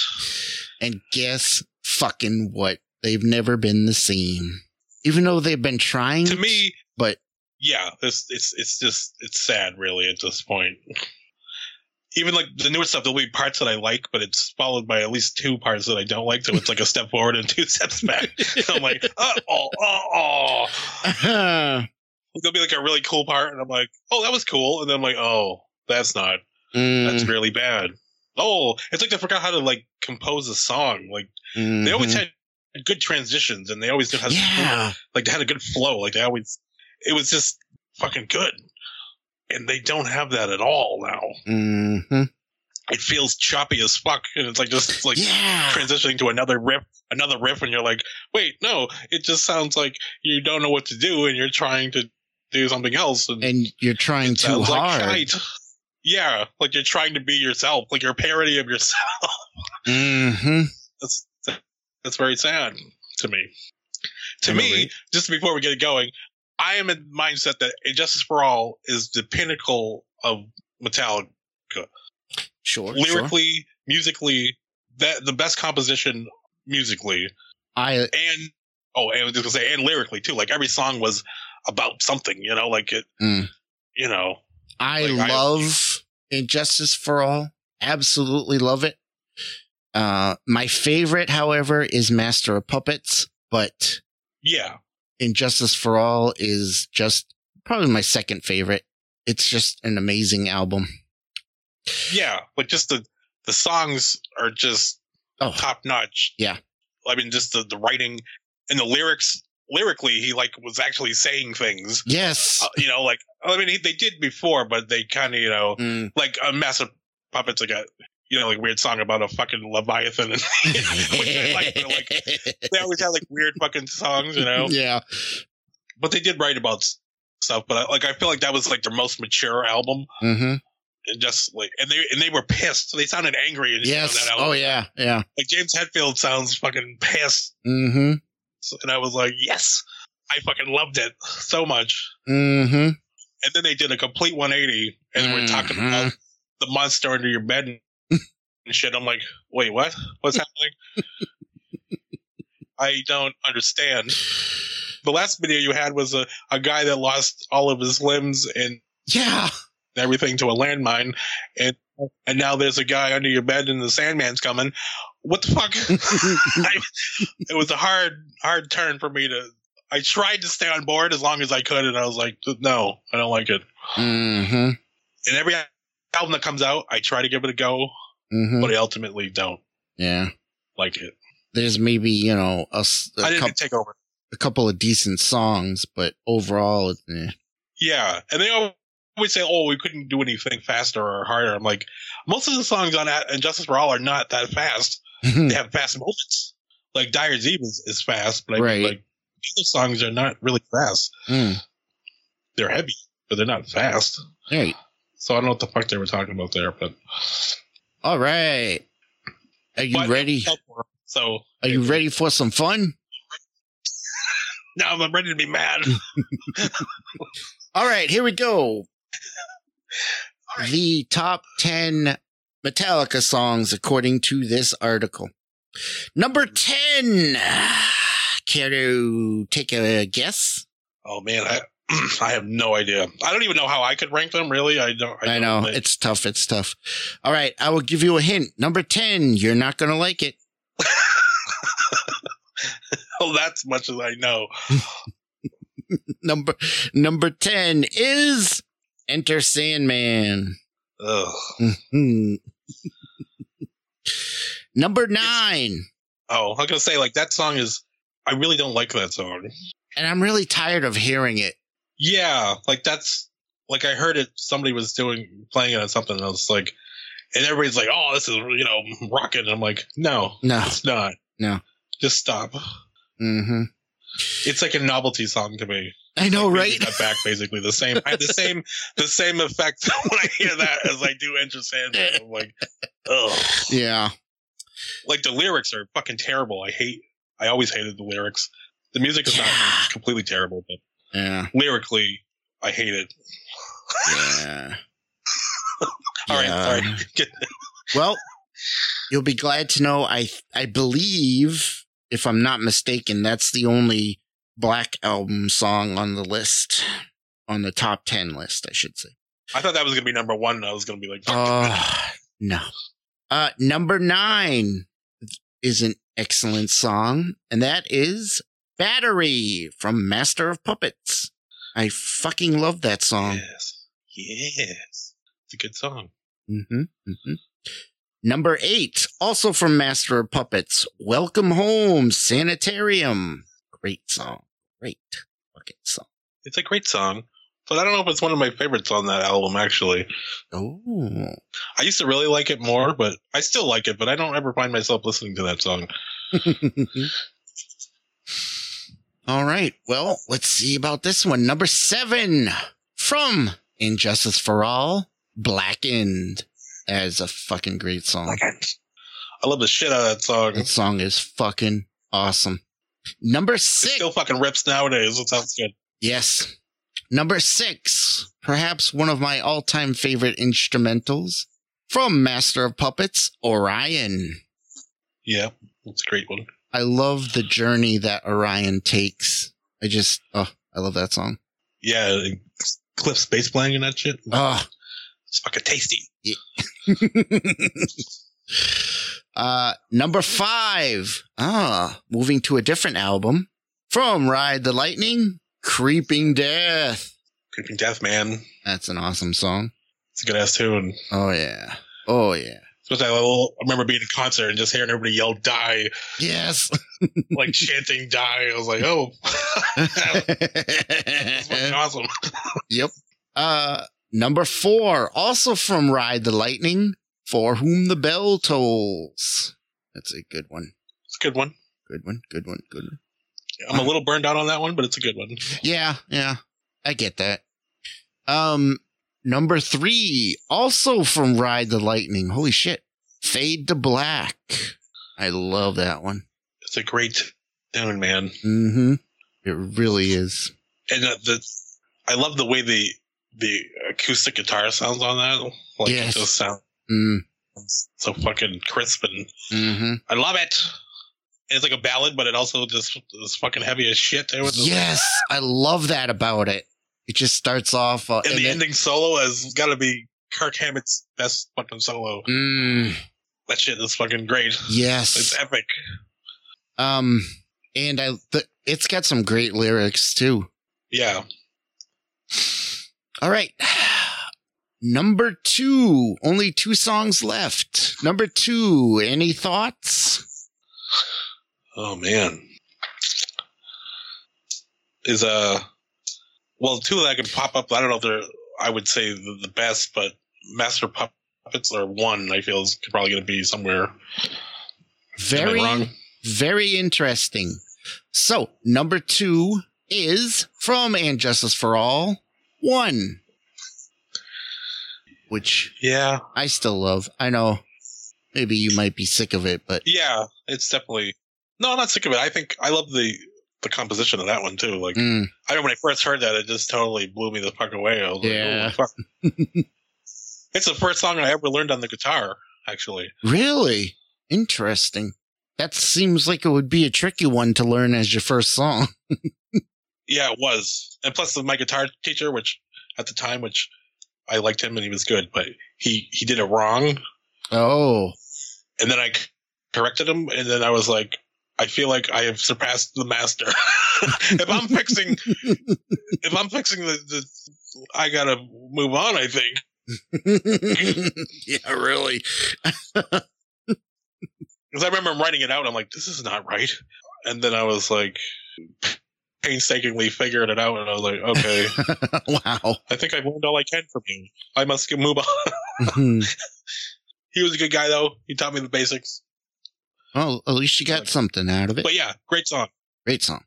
And guess fucking what? They've never been the same. Even though they've been trying To me, but yeah, it's, it's, it's just, it's sad really at this point. Even like the newer stuff, there'll be parts that I like, but it's followed by at least two parts that I don't like. So it's like a step forward and two steps back. I'm like, oh, oh, oh, oh. uh, There'll be like a really cool part, and I'm like, oh, that was cool. And then I'm like, oh, that's not. That's mm, really bad. Oh, it's like they forgot how to like compose a song. Like they always mhm. had good transitions, and they always how to yeah. like they had a good flow. Like they always, it was just fucking good. And they don't have that at all now. hmm It feels choppy as fuck, and it's like just like yeah. transitioning to another riff, another riff, and you're like, wait, no, it just sounds like you don't know what to do, and you're trying to do something else, and, And you're trying too like hard. shite. Yeah, like you're trying to be yourself, like you're a parody of yourself. hmm that's that's very sad to me. To I me, just before we get going, I am in mindset that And Justice for All is the pinnacle of Metallica. Sure. sure. Lyrically, musically, that the best composition musically, I and oh, and I was just gonna say, and lyrically too. Like every song was about something, you know, like it, Mm. you know. I Like, I- love And Justice for All. Absolutely love it. Uh, my favorite, however, is Master of Puppets, but Yeah, And Justice for All is just probably my second favorite. It's just an amazing album. yeah, but just the the songs are just Oh, top notch. Yeah. I mean, just the, the writing and the lyrics. Lyrically, he like was actually saying things. yes. Uh, you know, like I mean, he, they did before, but they kind of, you know, Mm. like a massive puppets, like a you know, like weird song about a fucking leviathan, and like, like they always had like weird fucking songs, you know. yeah. But they did write about stuff. But I, like, I feel like that was like their most mature album, hmm and just like, and they and they were pissed. They sounded angry. And Yes. that album. Oh yeah. Yeah. like James Hetfield sounds fucking pissed. hmm and I was like, yes, I fucking loved it so much. hmm And then they did a complete 180, and we're talking Mhm. about the monster under your bed and shit. I'm like, wait, what? What's happening? I don't understand. The last video you had was a, a guy that lost all of his limbs and Yeah. everything to a landmine, and and now there's a guy under your bed and the Sandman's coming. What the fuck? I, it was a hard hard turn for me to. I tried to stay on board as long as I could, and I was like, no, I don't like it. Mm-hmm. And every album that comes out, I try to give it a go, Mm-hmm. but I ultimately don't Yeah. like it. There's maybe, you know, a, a I didn't coup- take over. a couple of decent songs, but overall, eh. Yeah, and they always say, "Oh, we couldn't do anything faster or harder." I'm like, most of the songs on that and Justice for All are not that fast. They have fast moments. Like Dyer's Eve is, fast, but I Right. mean, like the songs are not really fast. Mm, They're heavy, but they're not fast. right. So I don't know what the fuck they were talking about there, but All right. Are you but- ready? So Are you ready for some fun? now I'm ready to be mad. All right, here we go. The top 10 Metallica songs according to this article. Number 10. Care to take a guess? oh man, I I have no idea. I don't even know how I could rank them. Really, I don't. I, don't know. It's tough. It's tough. All right, I will give you a hint. Number 10. You're not going to like it. oh, that's much as I know. Number number 10 is Enter Sandman. Ugh. Mhm. Number 9. Oh, I'm gonna say like that song is. I really don't like that song. And I'm really tired of hearing it. Yeah, like that's like I heard it. Somebody was doing playing it on something. And I was like, and everybody's like, "Oh, this is you know rocking." And I'm like, "No, No. it's not. No. just stop." hmm It's like a novelty song to me. I know, Like, right? Cut back basically the same. I have the same the same effect when I hear that as I do Enter Sandman. I'm like, ugh. Yeah. Like the lyrics are fucking terrible. I hate. I always hated the lyrics. The music is Yeah. not completely terrible, but Yeah. lyrically, I hate it. Yeah. All right, Yeah. sorry. Well, you'll be glad to know I I believe, if I'm not mistaken, that's the only Black Album song on the list, on the top ten list, I should say. I thought that was gonna be number one. and I was gonna be like, Uh, no. Uh, number nine is an excellent song, and that is Battery from Master of Puppets. I fucking love that song. yes, yes, it's a good song. hmm hmm Number eight, also from Master of Puppets, Welcome Home, Sanitarium. Great song. Great fucking song. It's a great song, but I don't know if it's one of my favorites on that album. Actually, Oh. I used to really like it more, but I still like it. But I don't ever find myself listening to that song. All right. Well, let's see about this one. Number seven from And Justice for All, Blackened. That is a fucking great song. I love the shit out of that song. That song is fucking awesome. Number It six. still fucking rips nowadays. It sounds good. Yes. Number six, perhaps one of my all time favorite instrumentals from Master of Puppets, Orion. Yeah, it's a great one. I love the journey that Orion takes. I just, oh, I love that song. Yeah, Cliff's bass playing and that shit. Oh, It's fucking tasty. uh, number five. Ah, moving to a different album from Ride the Lightning, Creeping Death. Creeping Death, man. That's an awesome song. It's a good ass tune. Oh yeah. Oh yeah. Especially I, remember being at a concert and just hearing everybody yell "die," Yes. like chanting "die." I was like, "Oh, that's awesome!" Yep. Uh, number four, also from Ride the Lightning, For Whom the Bell Tolls. That's a good one. It's a good one. Good one. Good one. Good one. I'm a little burned out on that one, but it's a good one. Yeah, yeah. I get that. Um, number three, also from Ride the Lightning. Holy shit. Fade to Black. I love that one. It's a great tune, man. Mm-hmm. It really is. And the, the I love the way the the acoustic guitar sounds on that. Like Yes. it just sounds Mm, so fucking crisp, and mm-hmm. I love it. it's like a ballad, but it also just is fucking heavy as shit. Too. It's just- Yes, I love that about it. It just starts off, uh, and the then- ending solo has got to be Kirk Hammett's best fucking solo. Mm, That shit is fucking great. yes, It's epic. um, and I, the, it's got some great lyrics too. Yeah. All right. Number two, only two songs left. Number two, any thoughts? Oh man. Is uh well two that can pop up. I don't know if they're I would say the, the best, but Master Puppets are one. I feel is probably going to be somewhere. Very, wrong? very interesting. So, number two is from And Justice for All, one. Which Yeah, I still love. I know maybe you might be sick of it, but yeah. It's definitely no. I'm not sick of it. I think I love the the composition of that one too. Like mm, I remember when I first heard that, it just totally blew me the fuck away. I was Yeah. like, "Holy fuck. it's the first song I ever learned on the guitar. Actually, really interesting. That seems like it would be a tricky one to learn as your first song. Yeah, it was. And plus the my guitar teacher, which at the time, which I liked him and he was good, but he, he did it wrong. Oh, And then I corrected him. And then I was like, I feel like I have surpassed the master. if I'm fixing, if I'm fixing the, the, I gotta move on, I think. yeah, really. Cause I remember writing it out. I'm like, this is not right. And then I was like, painstakingly figured it out. And I was like, okay, wow. I think I've learned all I can from you. I must get move on. He was a good guy though. He taught me the basics. well, at least you got something out of it. But yeah, great song. Great song.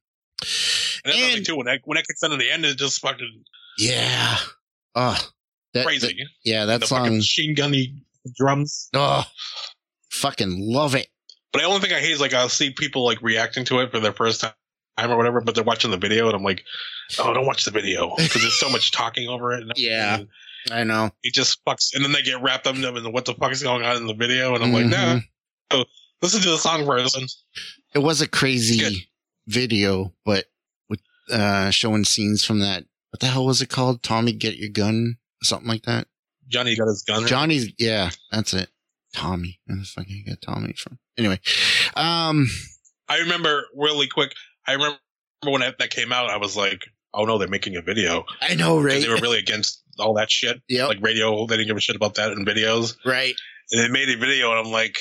And And- too. When I when I kicks in at the end, it's just fucking Yeah. Oh, that, crazy. that- yeah, that the fucking song. machine gunny drums. Oh, fucking love it. But the only thing I hate is like I'll see people like reacting to it for their first time or whatever, but they're watching the video, and I'm like, oh, don't watch the video because there's so much talking over it. And Yeah. and I know. it just fucks. And then they get wrapped up in what the fuck is going on in the video, and I'm like, Mhm. nah. Oh, listen to the song first. It was a crazy Good. video, but with uh showing scenes from that. What the hell was it called? Tommy, get your gun, something like that. Johnny got his gun. Johnny's, yeah, that's it. Tommy, where the fuck I got Tommy from? Anyway, um, I remember really quick. I remember when that, that came out, I was like, "Oh no, they're making a video." I know, right? They were really against all that shit. Yeah. Like radio, they didn't give a shit about that in videos. right. And they made a video, and I'm like,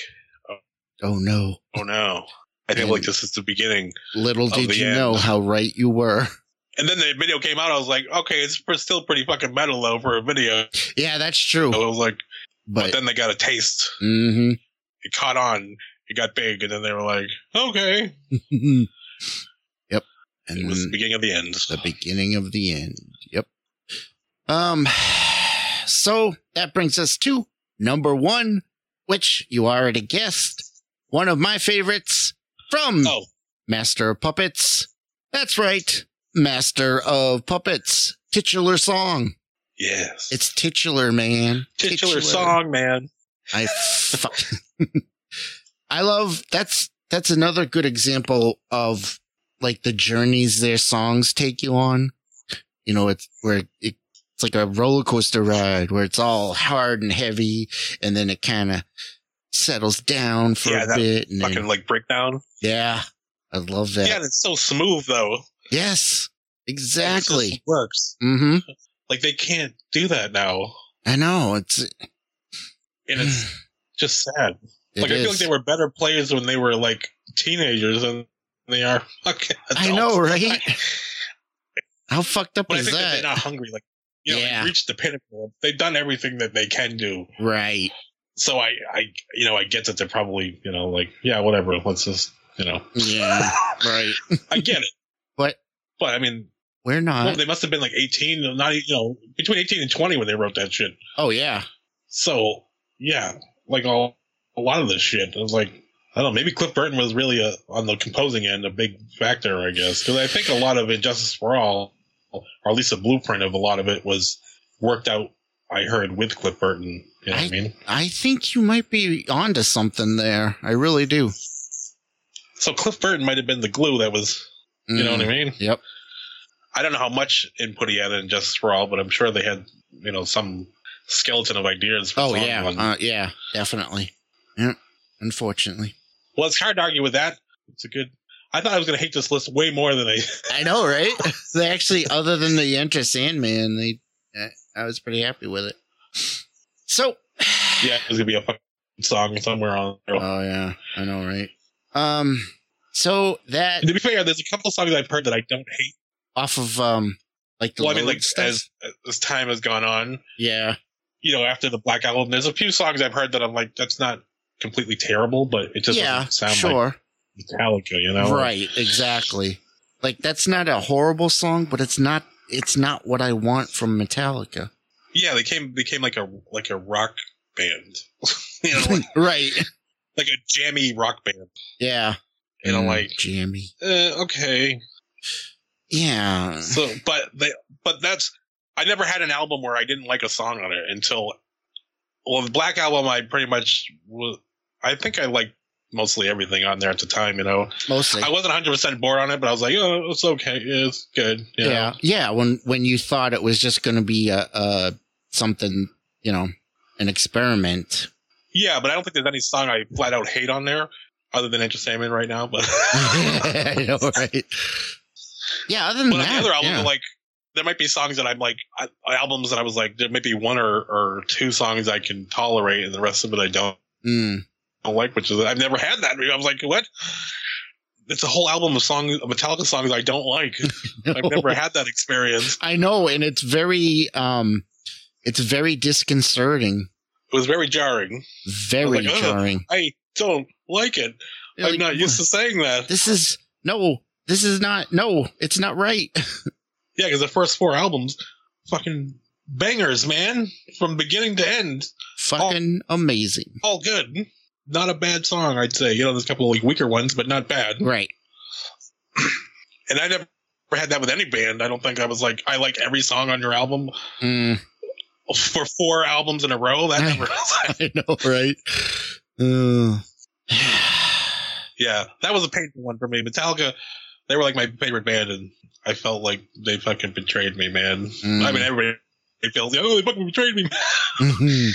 Oh no! "Oh no." I think like this is the beginning. Little did you end. know how right you were. And then the video came out. I was like, "Okay, it's still pretty fucking metal though for a video." Yeah, that's true. So I was like, but, But then they got a taste. hmm It caught on. It got big, and then they were like, "Okay." And It was the beginning of the end. the beginning of the end. Yep. Um. So that brings us to number one, which you already guessed, one of my favorites from Oh, Master of Puppets. That's right, Master of Puppets. Titular song. yes. It's titular, man. titular song, man. I fuck. I love that's that's another good example of like the journeys their songs take you on. You know, it's where it, it's like a roller coaster ride where it's all hard and heavy, and then it kind of settles down for Yeah, a bit. And Fucking then, like breakdown. yeah, I love that. Yeah, and it's so smooth though. yes, exactly. works. Mm-hmm. Like they can't do that now, I know it's. and it's just sad. it like I feel like they were better players when they were like teenagers than they are. fucking I know, right? How fucked up But I think that? that? they're not hungry. Like you know, Yeah. they reached the pinnacle. They've done everything that they can do. right. So I, I, you know, I get that they're probably, you know, like yeah, whatever. Let's just, you know, Yeah. right. I get it. But But I mean, we're not. well, they must have been like eighteen, not you know, between eighteen and twenty when they wrote that shit. oh yeah. So yeah, like all a lot of this shit. It was like I don't know. Maybe Cliff Burton was really a, on the composing end a big factor, I guess, because I think a lot of And Justice for All, or at least a blueprint of a lot of it, was worked out. I heard with Cliff Burton. You know what I mean? I think you might be onto something there. I really do. So Cliff Burton might have been the glue that was, you know what I mean? Mm, Yep. I don't know how much input he had in Justice for All, but I'm sure they had, you know, some skeleton of ideas. For Oh yeah, uh, yeah, definitely. Yeah, unfortunately. Well, it's hard to argue with that. It's a good. I thought I was going to hate this list way more than I. I know, right? they actually, other than the Enter Sandman, they, I was pretty happy with it. So, yeah, it was going to be a fucking song somewhere on there. oh yeah, I know, right? Um, so that to be fair, there's a couple of songs I've heard that I don't hate. off of um, like the Well, I mean, like stuff. as as time has gone on, yeah, you know, after the Black Album, there's a few songs I've heard that I'm like, that's not completely terrible, but it just yeah, doesn't sound sure, like Metallica, you know? right, exactly. Like that's not a horrible song, but it's not. It's not what I want from Metallica. Yeah, they came became like a like a rock band, you know, like, right. like a jammy rock band. Yeah. You know, Mm, like jammy. uh, okay, Yeah. so but they but that's I never had an album where I didn't like a song on it until well, the Black Album I pretty much was. I think I liked mostly everything on there at the time. You know, Mostly. I wasn't 100 percent bored on it, but I was like, oh, it's okay, it's good. you know? yeah. Yeah. When when you thought it was just going to be a, a something, you know, an experiment. Yeah, but I don't think there's any song I flat out hate on there other than Enter Sandman right now. But I know, right? Yeah. Other than but that, the other albums, yeah. like there might be songs that I'm like I, albums that I was like there might be one or, or two songs I can tolerate, and the rest of it I don't, Mm. Don't like. Which is I've never had that. I was like, what? It's a whole album of songs, of Metallica songs I don't like. I've never had that experience. I know, and it's very, um, it's very disconcerting, It was very jarring. very like, ugh. jarring. I don't like it. I'm Like, not used to saying that. This is no, this is not. No, it's not right. Yeah, because the first four albums, fucking bangers, man, from beginning to end, Fucking amazing. all good. Not a bad song, I'd say. You know, there's a couple of like weaker ones, but not bad. Right. And I never had that with any band. I don't think I was like, I like every song on your album Mm, for four albums in a row. That never. I know, right? Uh, yeah, that was a painful one for me. Metallica, they were like my favorite band, and I felt like they fucking betrayed me, man. Mm. I mean, everybody. They felt, oh, they fucking betrayed me. mhm.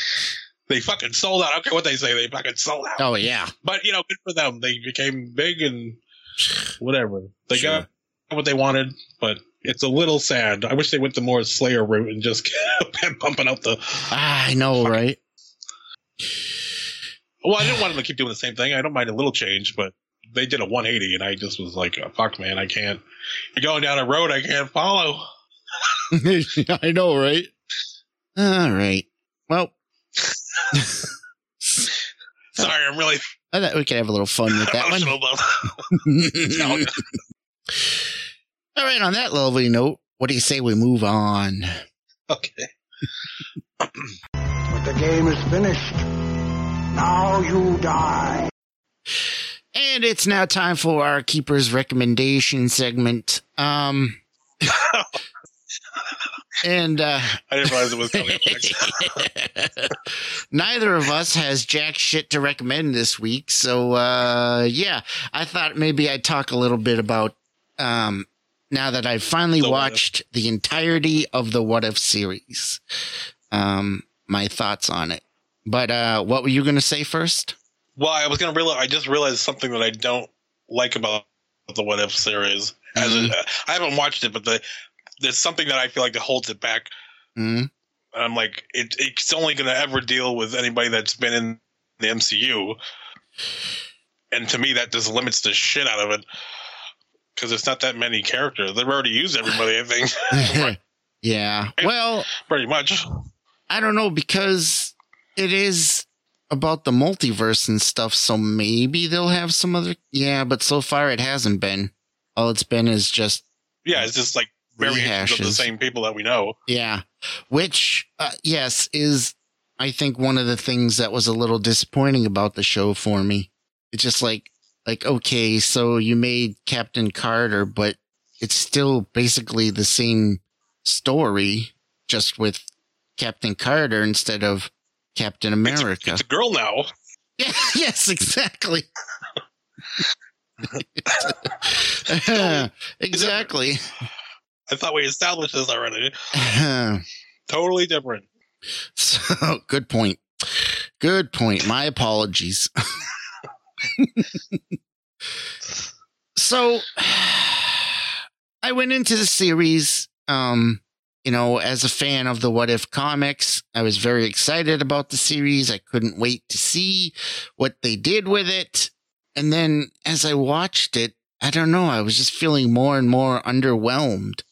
They fucking sold out. I don't care what they say. They fucking sold out. oh yeah. But you know, good for them. They became big and whatever. They Sure. got what they wanted, but it's a little sad. I wish they went the more Slayer route and just kept pumping out the. Ah, I know, right? Well, I didn't want them to keep doing the same thing. I don't mind a little change, but they did a 180, and I just was like, oh, "Fuck, man, I can't." You're going down a road I can't follow. I know, right? All right. Well, Sorry, I'm really I thought we could have a little fun with that one. emotional about. All right, on that lovely note, what do you say we move on? okay. But the game is finished. Now you die. And it's now time for our keeper's recommendation segment. Um, and uh, I didn't realize it was coming neither of us has jack shit to recommend this week. So, uh, yeah, I thought maybe I'd talk a little bit about, um, now that I've finally The watched the entirety of the What If series, um, my thoughts on it. But, uh, what were you going to say first? Well, I was gonna realize. I just realized something that I don't like about the What If series. As Mhm. a, I haven't watched it, but the there's something that I feel like that holds it back. Mm, And I'm like, it, it's only gonna ever deal with anybody that's been in the MCU, and to me, that just limits the shit out of it. Because it's not that many characters. They've already used everybody, I think, yeah. Well, pretty much. I don't know because it is about the multiverse and stuff. So maybe they'll have some other. Yeah, but so far it hasn't been. All it's been is just Yeah, it's just like variations of the same people that we know. yeah, which uh, yes is I think one of the things that was a little disappointing about the show for me. It's just like like okay, so you made Captain Carter, but it's still basically the same story, just with Captain Carter instead of Captain It's a- America. It's a girl now. Yeah, yes, exactly. exactly. I thought we established this already. Totally different. so good point. Good point. My apologies. so I went into the series um you know as a fan of the what if comics i was very excited about the series i couldn't wait to see what they did with it and then as i watched it i don't know i was just feeling more and more underwhelmed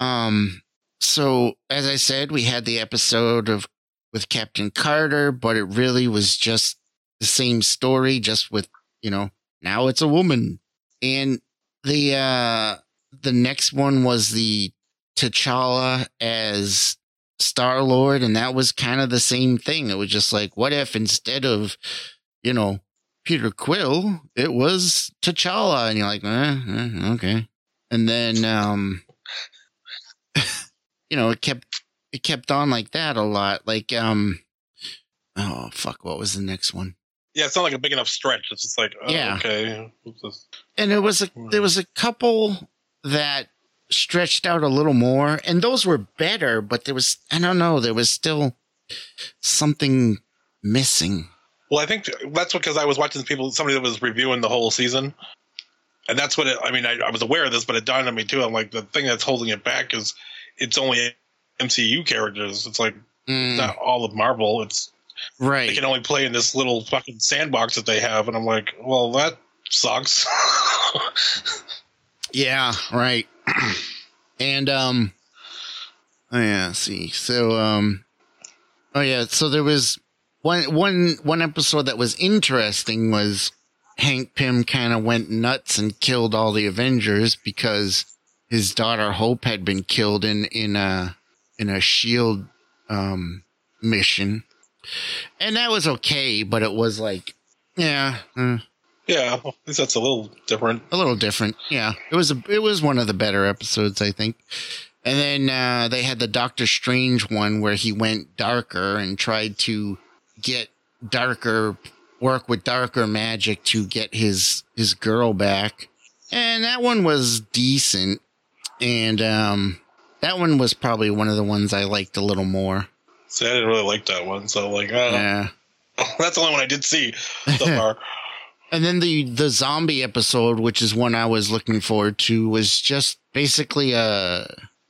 um so as i said we had the episode of with captain carter but it really was just the same story just with you know now it's a woman and the uh the next one was the T'Challa as Star Lord, and that was kind of the same thing. It was just like, what if instead of, you know, Peter Quill, it was T'Challa, and you're like, eh, eh, okay. And then, um, you know, it kept it kept on like that a lot. Like, um, oh fuck, what was the next one? Yeah, it's not like a big enough stretch. It's just like, oh, Yeah. okay. And it was a there was a couple that stretched out a little more and those were better but there was i don't know there was still something missing Well, I think that's because I was watching people, somebody that was reviewing the whole season, and that's what it. I mean, I, I was aware of this, but it dawned on me too. I'm like, the thing that's holding it back is it's only MCU characters. It's like Mm, not all of Marvel. It's right. they can only play in this little fucking sandbox that they have, and I'm like, well, that sucks. yeah right and um oh yeah see so um oh yeah so there was one one one episode that was interesting was hank pym kind of went nuts and killed all the avengers because his daughter hope had been killed in in a in a shield um mission and that was okay but it was like yeah uh, yeah, at least that's a little different. a little different. Yeah, it was a it was one of the better episodes, I think. And then uh, they had the Doctor Strange one where he went darker and tried to get darker work with darker magic to get his his girl back. And that one was decent. And um that one was probably one of the ones I liked a little more. See, I didn't really like that one, so like, uh, Yeah. that's the only one I did see so far. And then the the zombie episode, which is one I was looking forward to, was just basically a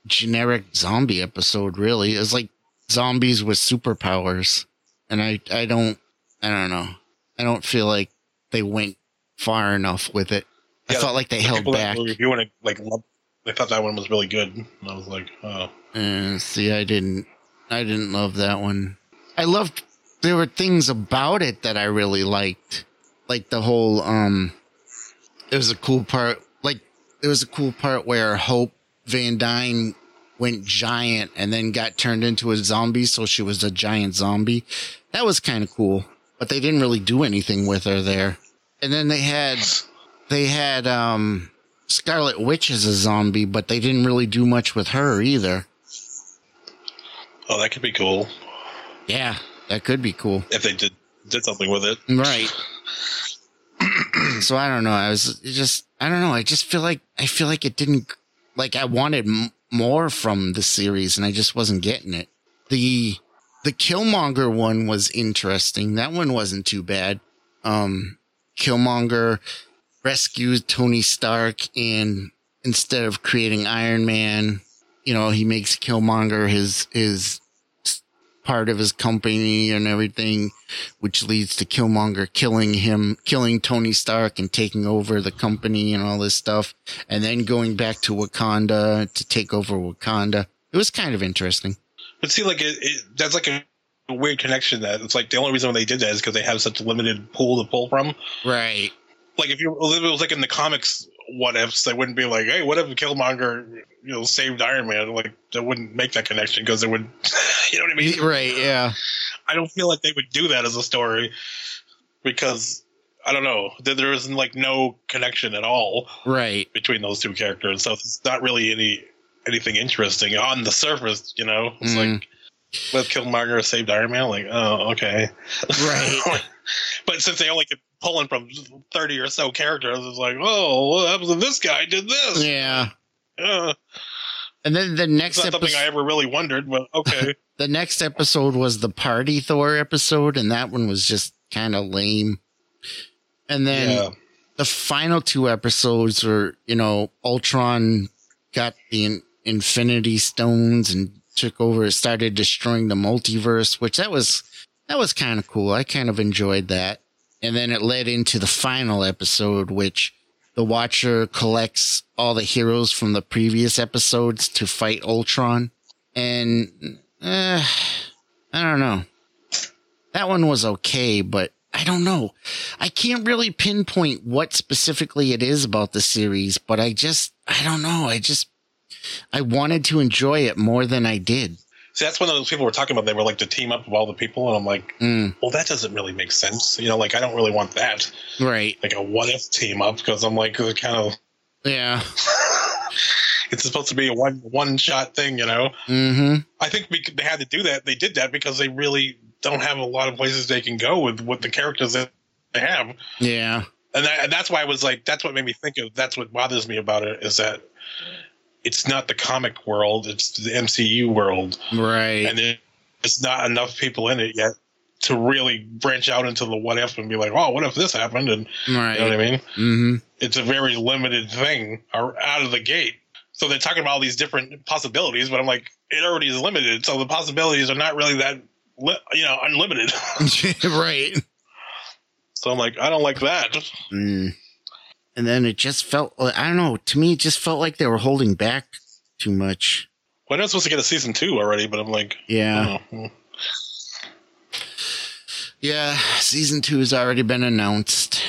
generic zombie episode. Really, it was like zombies with superpowers, and I I don't I don't know. I don't feel like they went far enough with it. I felt like they The held back. were reviewing it, like, loved, they thought that one was really good. And I was like, oh, Uh, see, I didn't I didn't love that one. I loved there were things about it that I really liked. Like the whole um it was a cool part like it was a cool part where Hope Van Dyne went giant and then got turned into a zombie so she was a giant zombie. That was kind of cool. But they didn't really do anything with her there. And then they had they had um Scarlet Witch as a zombie, but they didn't really do much with her either. oh, that could be cool Yeah, that could be cool. if they did did something with it. Right. so I don't know. I was just I don't know. I just feel like I feel like it didn't like I wanted m- more from the series and I just wasn't getting it. The the Killmonger one was interesting. That one wasn't too bad. Um Killmonger rescues Tony Stark and instead of creating Iron Man, you know, he makes Killmonger his his part of his company and everything, which leads to Killmonger killing him, killing Tony Stark and taking over the company and all this stuff, and then going back to Wakanda to take over Wakanda. It was kind of interesting. But see, like it, it that's like a weird connection. That it's like the only reason they did that is because they have such a limited pool to pull from. Right. Like if you if it was like in the comics, what ifs they wouldn't be like, hey, what if Killmonger, you know, saved Iron Man? Like they wouldn't make that connection because they would, you know what I mean? Right. Yeah. I don't feel like they would do that as a story because I don't know. There, there isn't like no connection at all Right. between those two characters, so it's not really any anything interesting on the surface. You know, it's Mm. like with Killmonger saved Iron Man. Like, oh, okay, Right. but since they only could pulling from thirty or so characters. It's like, oh, what happens if this guy did this? Yeah. Uh, And then the it's next not something I ever really wondered, but okay. the next episode was the Party Thor episode, and that one was just kind of lame. And then yeah. the final two episodes were, you know, Ultron got the in- Infinity Stones and took over, started destroying the multiverse, which that was that was kind of cool. I kind of enjoyed that. And then it led into the final episode, which the Watcher collects all the heroes from the previous episodes to fight Ultron. And uh, I don't know. That one was okay, but I don't know. I can't really pinpoint what specifically it is about the series, but I just, I don't know. I just, I wanted to enjoy it more than I did. See, that's one of those people were talking about. They were like the team up of all the people, and I'm like, Mm, well, that doesn't really make sense. You know, like I don't really want that, right. like a what if team up, because I'm like, kind of, Yeah. it's supposed to be a one one shot thing. You know, Mm-hmm. I think we, they had to do that. They did that because they really don't have a lot of places they can go with with the characters that they have. Yeah. and, that, and that's why I was like, that's what made me think of. That's what bothers me about it is that it's not the comic world; it's the MCU world, Right. and it, it's not enough people in it yet to really branch out into the what if and be like, oh, what if this happened? And right. you know what I mean? Mm-hmm. It's a very limited thing or out of the gate. So they're talking about all these different possibilities, but I'm like, it already is limited. So the possibilities are not really that, li- you know, unlimited. right. so I'm like, I don't like that. Mm. And then it just felt, I don't know, to me, it just felt like they were holding back too much. We're not supposed to get a season two already, but I'm like, Yeah. Yeah. Season two has already been announced.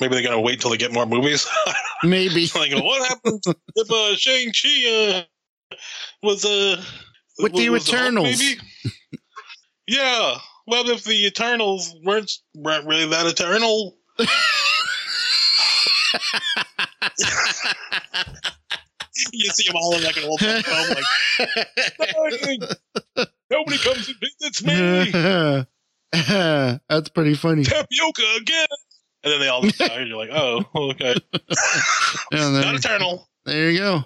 maybe they're gonna wait till they get more movies. Maybe. like, what happens if uh, Shang Chi uh, was uh, With the was- Hulk, Eternals. maybe? yeah. Well, if the Eternals weren't weren't really that eternal, you see them all in like an old film, like nobody comes and visits me. That's pretty funny. Tapioca again. And then they all die, and you're like, oh, okay. And then- Not eternal. there you go.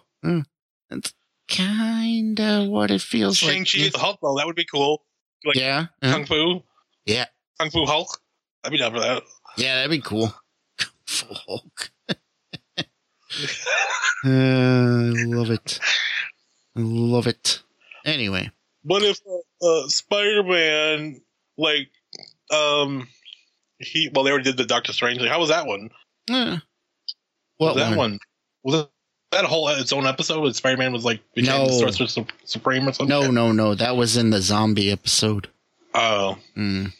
That's kind of what it feels Shang-Chi like. the Hulk, though. That would be cool. like- yeah. yeah. Kung Fu. Yeah. Kung Fu Hulk. I'd be down for that. Yeah, that'd be cool. Hulk. Uh, I love it. I love it. Anyway, But if uh, uh, Spider-Man, like, um, he, well, they already did the Doctor Strange. Like, how was that one? uh, what that one? one? Was it that whole its own episode with Spider-Man was like became No. the Sorcerer Su- Supreme or something? No, no, no. That was in the zombie episode. Oh, Mm.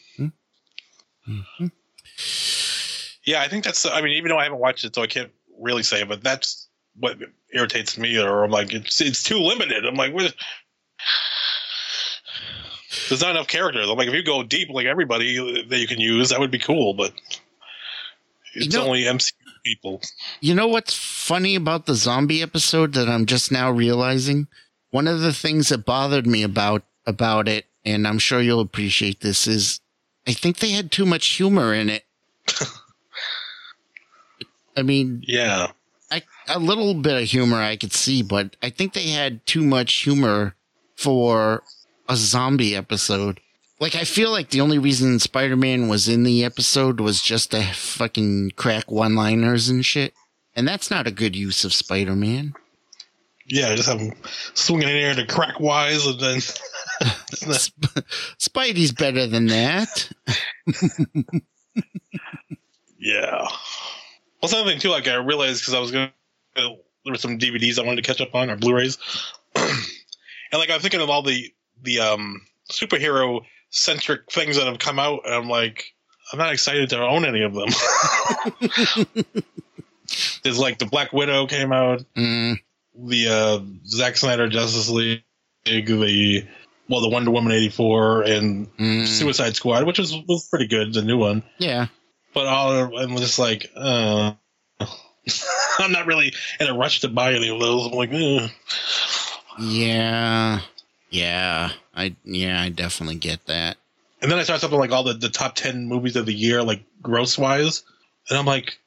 Yeah. I think that's. I mean, even though I haven't watched it, so I can't really say. But that's what irritates me. Or I'm like, it's it's too limited. I'm like, what? There's not enough characters. I'm like, if you go deep, like everybody that you can use, that would be cool. But it's You know- only MCU people. You know what's funny about the zombie episode that I'm just now realizing? One of the things that bothered me about about it, and I'm sure you'll appreciate this, is I think they had too much humor in it. I mean, Yeah. I, a little bit of humor I could see, but I think they had too much humor for a zombie episode. Like, I feel like the only reason Spider Man was in the episode was just to fucking crack one liners and shit. And that's not a good use of Spider Man. Yeah, just have him swinging in there to crack wise, and then Sp- Spidey's better than that. yeah. Well, something thing too, like I realized because I was going, to there were some DVDs I wanted to catch up on or Blu-rays, and like I'm thinking of all the the um superhero centric things that have come out, and I'm like, I'm not excited to own any of them. There's like the Black Widow came out, Mm, the uh, Zack Snyder Justice League, the well, the Wonder Woman '84, and mm, Suicide Squad, which was was pretty good, the new one. yeah. But all I'm just like, uh, I'm not really in a rush to buy any of those. I'm like, eh. Yeah. Yeah. I, yeah, I definitely get that. And then I saw something like all the, the top ten movies of the year, like gross wise, and I'm like,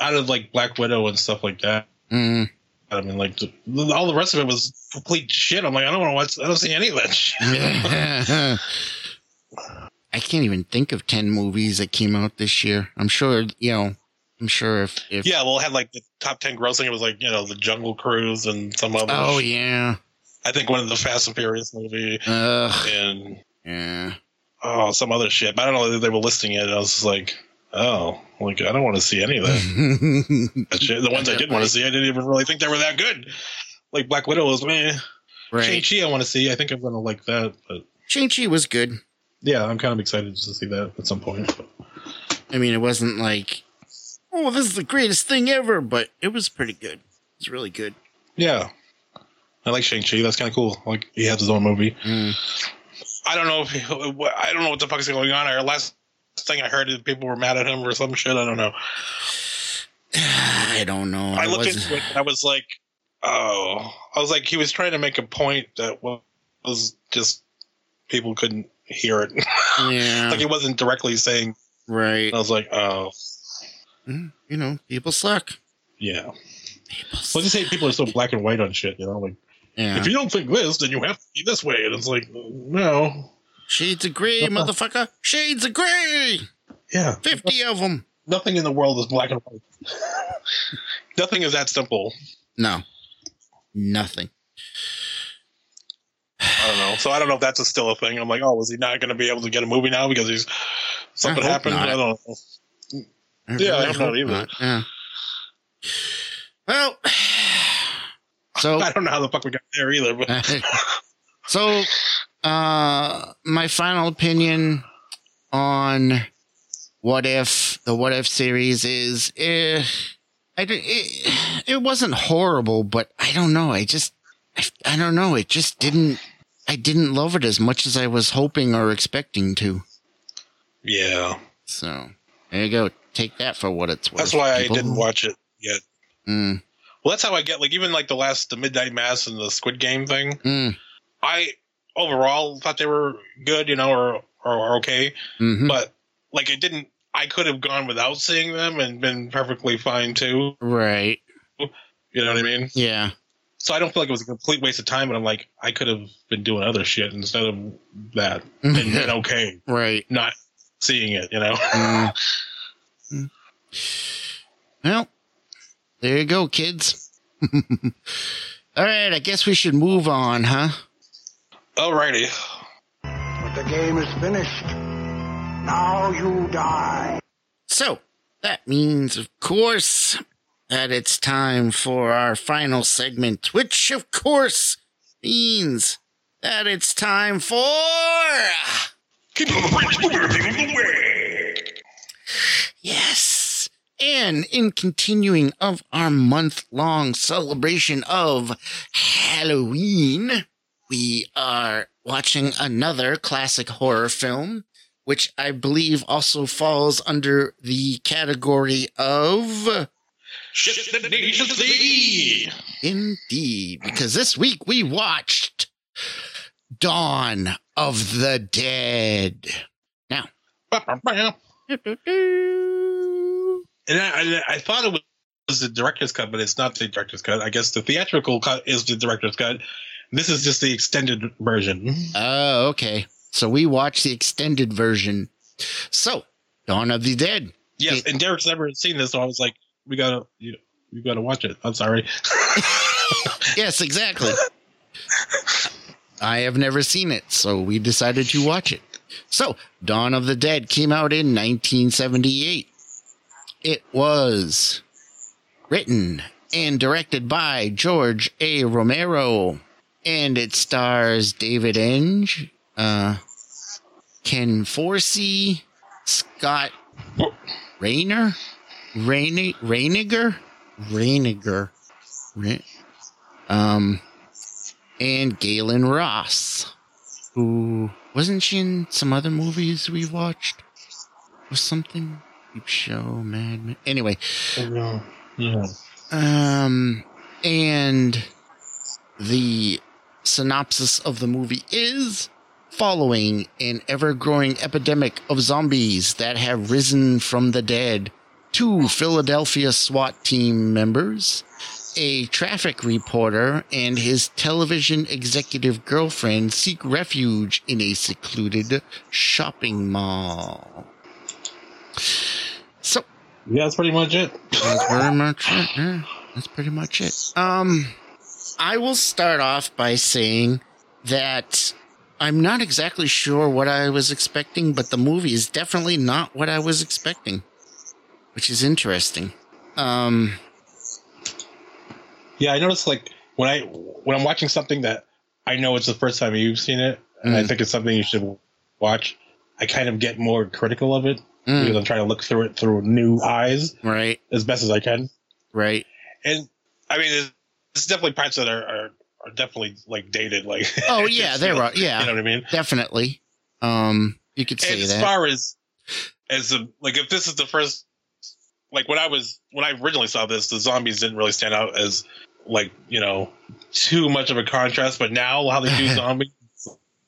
out of like Black Widow and stuff like that. Mm. I mean, like the, all the rest of it was complete shit. I'm like, I don't want to watch. I don't see any of that shit. I can't even think of 10 movies that came out this year. I'm sure, you know, I'm sure if, if yeah, well, had like the top ten grossing. It was like you know the Jungle Cruise and some other. Oh, yeah. I think one of the Fast and Furious movie Ugh. and Yeah. oh some other shit. But I don't know. They were listing it. And I was just like, oh, like I don't want to see any of that. The ones I did want to see, I didn't even really think they were that good. Like Black Widow was meh. right. Shang-Chi I want to see. I think I'm going to like that. But Shang-Chi was good. Yeah, I'm kind of excited to see that at some point. I mean, it wasn't like, oh, this is the greatest thing ever, but it was pretty good. It's really good. yeah, I like Shang-Chi. That's kind of cool. Like he has his own movie. Mm. I don't know if he, I don't know what the fuck is going on. Our last thing I heard is people were mad at him or some shit. I don't know. I don't know. I looked wasn't- into it and I was like, oh, I was like, he was trying to make a point that was just people couldn't hear it. Yeah. like he wasn't directly saying. right. I was like, oh, Mm, You know, people suck. yeah. People Let's just say people are so black and white on shit. You know, like Yeah. if you don't think this, then you have to be this way. And it's like, no, Shades of gray, motherfucker. Shades of gray. yeah, 50 of them. nothing in the world is black and white. nothing is that simple. No. Nothing. I don't know. So I don't know if that's a still a thing. I'm like, oh, was he not going to be able to get a movie now because he's something hope happened? not. I don't know. I Yeah, really I'm not either. Yeah. Well, so I don't know how the fuck we got there either. But so uh my final opinion on what if the what if series is eh, I it, it wasn't horrible but I don't know I just I, I don't know it just didn't I didn't love it as much as I was hoping or expecting to yeah, so there you go take that for what it's worth that's why people. I didn't watch it yet. mm, Well, that's how I get like even like the last the Midnight Mass and the Squid Game thing. mm, I overall thought they were good, you know, or or, okay, mhm. but like it didn't. I could have gone without seeing them and been perfectly fine too. right You know what I mean? yeah So I don't feel like it was a complete waste of time. But I'm like, I could have been doing other shit instead of that and been okay right not seeing it. You know? Mm. Well, there you go, kids. All right, I guess we should move on, huh? Alrighty. But the game is finished. Now you die. So, that means, of course, that it's time for our final segment, which, of course, means that it's time for. Yes. And in continuing of our month long celebration of Halloween, we are watching another classic horror film, which I believe also falls under the category of Shit that needs to. Indeed, because this week we watched Dawn of the Dead. Now, And I, I, I thought it was the director's cut, but it's not the director's cut. I guess the theatrical cut is the director's cut. This is just the extended version. Oh, okay. So we watched the extended version. So, Dawn of the Dead. Yes, It- and Derek's never seen this, so I was like, "We gotta, you, you gotta watch it." I'm sorry. Yes, exactly. I have never seen it, so we decided to watch it. So, Dawn of the Dead came out in 1978. It was written and directed by George A. Romero, and it stars David Emge, uh, Ken Forsey, Scott Rayner, Rainy, Reiniger, Reiniger, Ra- um, and Gaylen Ross, who wasn't she in some other movies we watched? Was something Peep Show, Mad Men. Anyway, Yeah. Yeah. um, and the synopsis of the movie is Following an ever growing epidemic of zombies that have risen from the dead, two Philadelphia SWAT team members, a traffic reporter, and his television executive girlfriend seek refuge in a secluded shopping mall. So, Yeah, that's pretty much it. that's pretty much it. Yeah, that's pretty much it. Um, I will start off by saying that I'm not exactly sure what I was expecting, but the movie is definitely not what I was expecting, which is interesting. Um, Yeah, I noticed like when I when I'm watching something that I know it's the first time you've seen it, and I Mm. think it's something you should watch. I kind of get more critical of it mm, because I'm trying to look through it through new eyes right, as best as I can. right. And I mean, there's, there's definitely parts that are, are are definitely like dated. Like Oh yeah, there are. Yeah, you know what I mean. definitely. Um, you could say And as that. far as as a, like if this is the first like when I was when I originally saw this, the zombies didn't really stand out as like you know too much of a contrast. But now how they do zombies,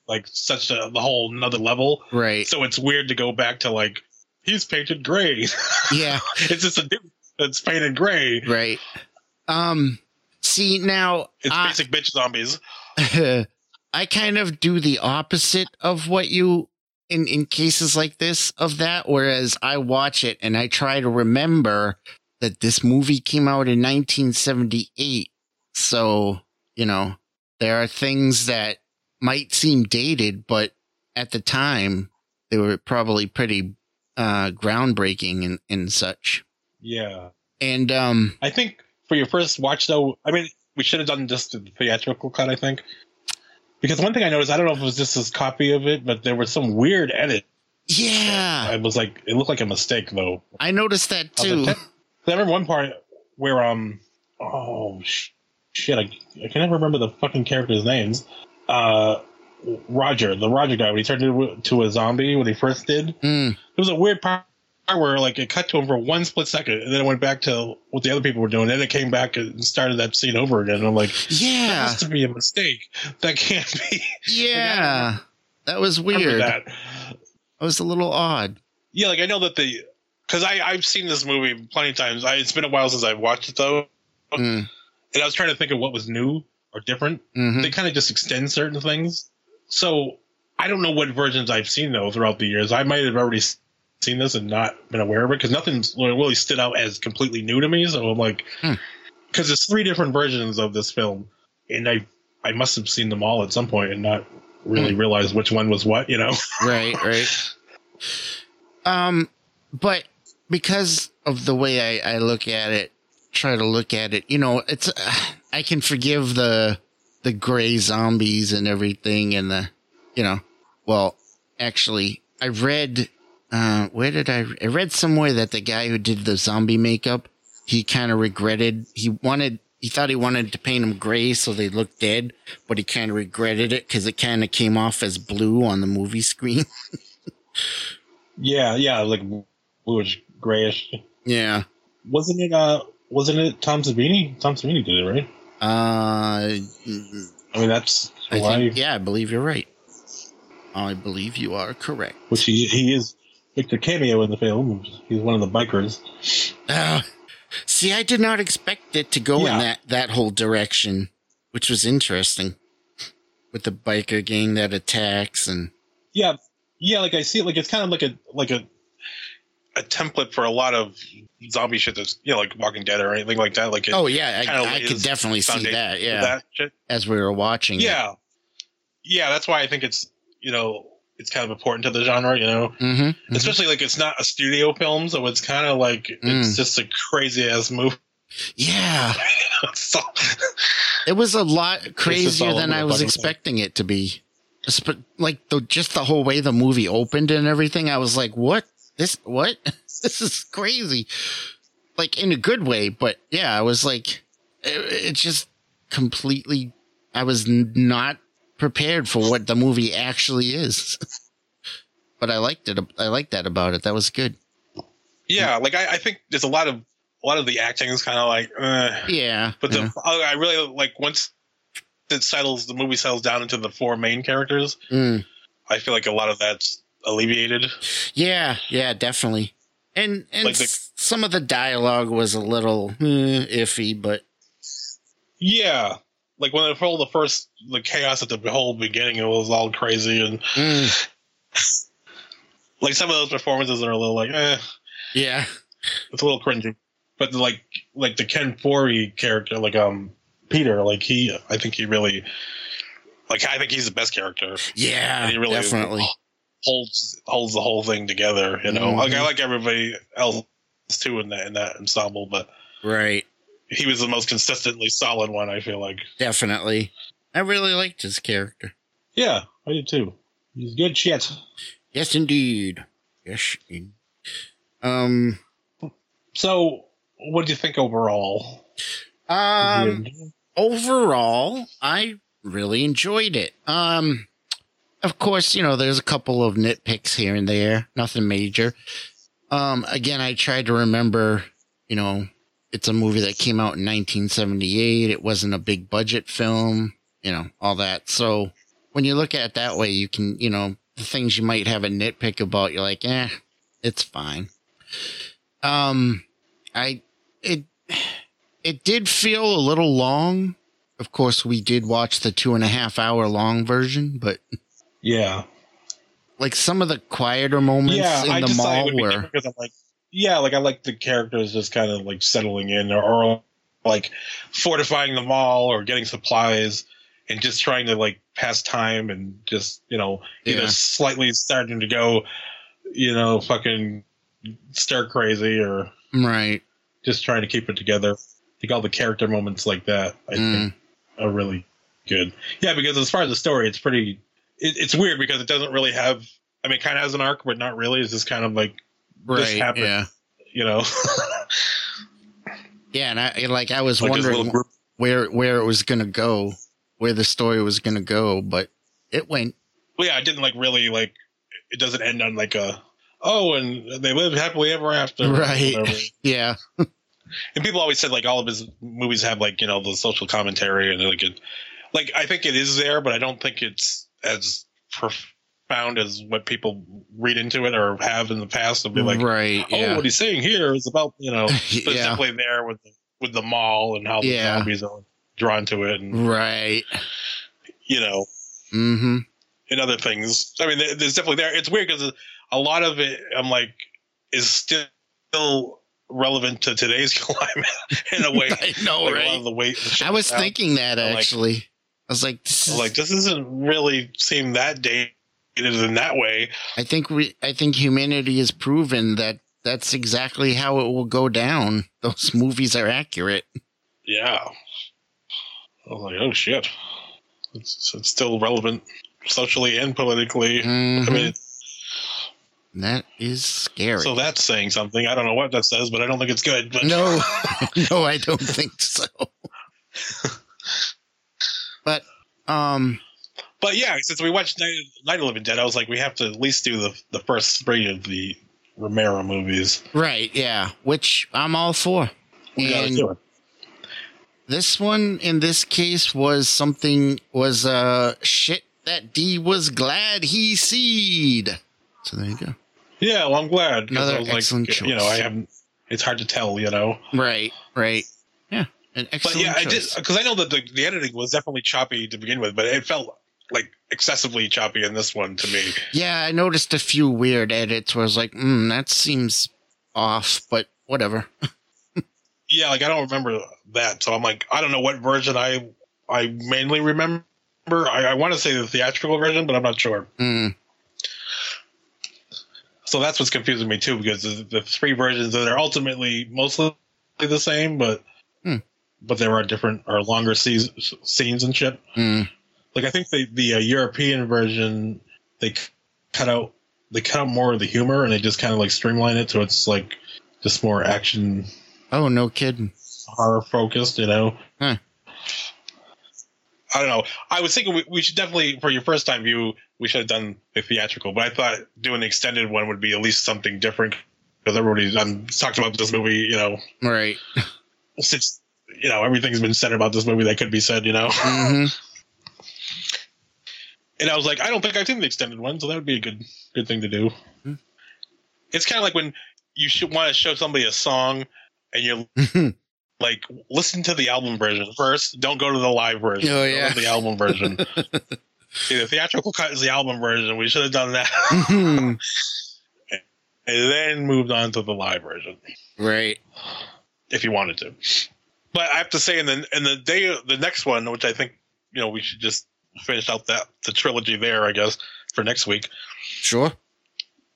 like such a the whole another level. right. So it's weird to go back to like he's painted gray. Yeah. it's just a dude that's painted gray. Right. Um. See now, It's I- basic bitch zombies. I kind of do the opposite of what you in in cases like this of that. Whereas I watch it and I try to remember that this movie came out in 1978. So you know there are things that might seem dated, but at the time they were probably pretty uh, groundbreaking and and such. Yeah. And um, I think for your first watch, though, I mean, we should have done just the theatrical cut. I think because one thing I noticed, I don't know if it was just this copy of it, but there was some weird edit. yeah, I was like, it looked like a mistake, though. I noticed that too. "That-" I remember one part where um, oh sh- shit, I, I can never remember the fucking characters' names. Uh, Roger, the Roger guy, when he turned into, to a zombie when he first did, Mm, there was a weird part where like it cut to him for one split second, and then it went back to what the other people were doing. And then it came back and started that scene over again. And I'm like, yeah, that has to be a mistake. That can't be. yeah, that was weird. That. That was a little odd. Yeah, like I know that the because I I've seen this movie plenty of times. I, it's been a while since I've watched it though, Mm, and I was trying to think of what was new or different. mhm. They kind of just extend certain things. So I don't know what versions I've seen though throughout the years. I might have already seen this and not been aware of it because nothing's really stood out as completely new to me. So I'm like, Hmm. because there's three different versions of this film, and I I must have seen them all at some point and not really Hmm. realize which one was what. You know? right, right. Um, but because of the way I, I look at it, try to look at it, you know, it's uh, I can forgive the the gray zombies and everything, and the you know, well, actually, I read. Uh, where did I? I read somewhere that the guy who did the zombie makeup, he kind of regretted. He wanted. He thought he wanted to paint them gray so they looked dead, but he kind of regretted it because it kind of came off as blue on the movie screen. Yeah, yeah, like bluish grayish. yeah. Wasn't it? Uh, wasn't it Tom Savini? Tom Savini did it, right? Uh, I mean, that's I think, yeah, I believe you're right. I believe you are correct. Which he he is the cameo in the film. He's one of the bikers. Uh, see, I did not expect it to go in that, that whole direction, which was interesting. With the biker gang that attacks and Yeah, yeah. Like I see it. Like it's kind of like a like a a template for a lot of zombie shit that's you know like Walking Dead or anything like that. Like it oh yeah, I, I could definitely see that. Yeah, that as we were watching. Yeah, yeah. That's why I think it's you know it's kind of important to the genre. You know, Mm-hmm. especially like it's not a studio film, so it's kind of like Mm. it's just a crazy ass movie. Yeah, so, it was a lot crazier than I was expecting it to be. Espe- Like the just the whole way the movie opened and everything, I was like, "What? This? What? this is crazy!" Like in a good way, but yeah, I was like, it, it just completely. I was not prepared for what the movie actually is, but I liked it. I liked that about it. That was good. yeah, like I, I think there's a lot of a lot of the acting is kind of like, uh, Yeah, but yeah. the I really like once it settles, the movie settles down into the four main characters. Mm, I feel like a lot of that's alleviated. Yeah, yeah, definitely. And and Like the- some of the dialogue was a little eh, iffy, but Yeah, like when I told the first the chaos at the whole beginning, it was all crazy and mm, like some of those performances are a little like eh, yeah, it's a little cringy. But like like the Ken Foree character, like um Peter, like he, I think he really, like I think he's the best character. yeah, And he really definitely. holds holds the whole thing together. You know, like I Mhm. like everybody else too in that in that ensemble, but Right, he was the most consistently solid one. I feel like. definitely. I really liked his character. Yeah, I did too. He's good shit. Yes, indeed. Yes. in- Um. So, what do you think overall? Um. Overall, I really enjoyed it. Um, of course, you know, there's a couple of nitpicks here and there, nothing major. Um, again, I tried to remember, you know, it's a movie that came out in 1978. It wasn't a big budget film, you know, all that. So when you look at it that way, you can, you know, the things you might have a nitpick about, you're like, eh, it's fine. Um, I, it, it did feel a little long. Of course, we did watch the two and a half hour long version, but yeah, like some of the quieter moments yeah. in I the just thought it mall were because I'm like, yeah, like I like the characters just kind of like settling in or, or like fortifying the mall or getting supplies and just trying to like pass time and just you know either Yeah. slightly starting to go, you know, fucking stir crazy or right. just trying to keep it together. I think all the character moments like that, I Mm. think, are really good. Yeah, because as far as the story, it's pretty. It, it's weird because it doesn't really have. I mean, it kind of has an arc, but not really. It's just kind of like This Right. happened. Yeah. you know, Yeah, and I like I was like wondering where where it was gonna go, where the story was gonna go, but it went. Well, yeah, it didn't like really like. It doesn't end on like a. Oh, and they live happily ever after. Right. Yeah. And people always said like all of his movies have like you know the social commentary and like it, like I think it is there, but I don't think it's as profound as what people read into it or have in the past. They'll be like, right. oh, Yeah. what he's saying here is about you know, it's yeah. definitely there with the, with the mall and how the Yeah. zombies are drawn to it, and Right. you know, Mm-hmm. and other things. I mean, there's definitely there. It's weird because a lot of it, I'm like, is still relevant to today's climate in a way. I know, like a lot right? of the weight. the I was thinking that I'm like- actually. I was like, this is, like this doesn't really seem that dated in that way. I think we, I think humanity has proven that that's exactly how it will go down. Those movies are accurate. Yeah. I was like, oh shit. It's, it's still relevant socially and politically. I Mhm. mean, that is scary. so that's saying something. I don't know what that says, but I don't think it's good. But no, no, I don't think so. but, um, but yeah, since we watched Night, Night of the Living Dead, I was like, we have to at least do the the first three of the Romero movies. right, yeah, which I'm all for. We gotta do it. this one, in this case, was something was uh shit that D was glad he seed. So there you go. Yeah, well, I'm glad. Another I was like, excellent You know. I haven't. It's hard to tell, you know. Right, right, yeah, an But excellent yeah, I did because I know that the, the editing was definitely choppy to begin with, but it felt like excessively choppy in this one to me. Yeah, I noticed a few weird edits where I was like, mm, that seems off, but whatever. Yeah, like I don't remember that, so I'm like, I don't know what version I I mainly remember. I, I want to say the theatrical version, but I'm not sure. Mm, So that's what's confusing me too, because the, the three versions that are ultimately mostly the same, but Hmm. but there are different or longer scenes, scenes and shit. mm, Like I think the the uh, European version they cut out they cut out more of the humor and they just kind of like streamline it so it's like just more action oh, no kidding. horror focused, you know. Huh. I don't know. I was thinking we, we should definitely for your first time view we should have done the theatrical, but I thought doing the extended one would be at least something different because everybody's um, talked about this movie, you know, Right. since you know everything's been said about this movie that could be said, you know. hmm and I was like, I don't think I've seen the extended one, so that would be a good good thing to do. Hmm. It's kind of like when you should want to show somebody a song, and you're like, listen to the album version first. Don't go to the live version. Oh, yeah. the album version. See, the theatrical cut is the album version. We should have done that, Mhm. and then moved on to the live version right. if you wanted to. But I have to say, in the in the day, the next one, which I think you know we should just finish out that the trilogy there, I guess, for next week. Sure.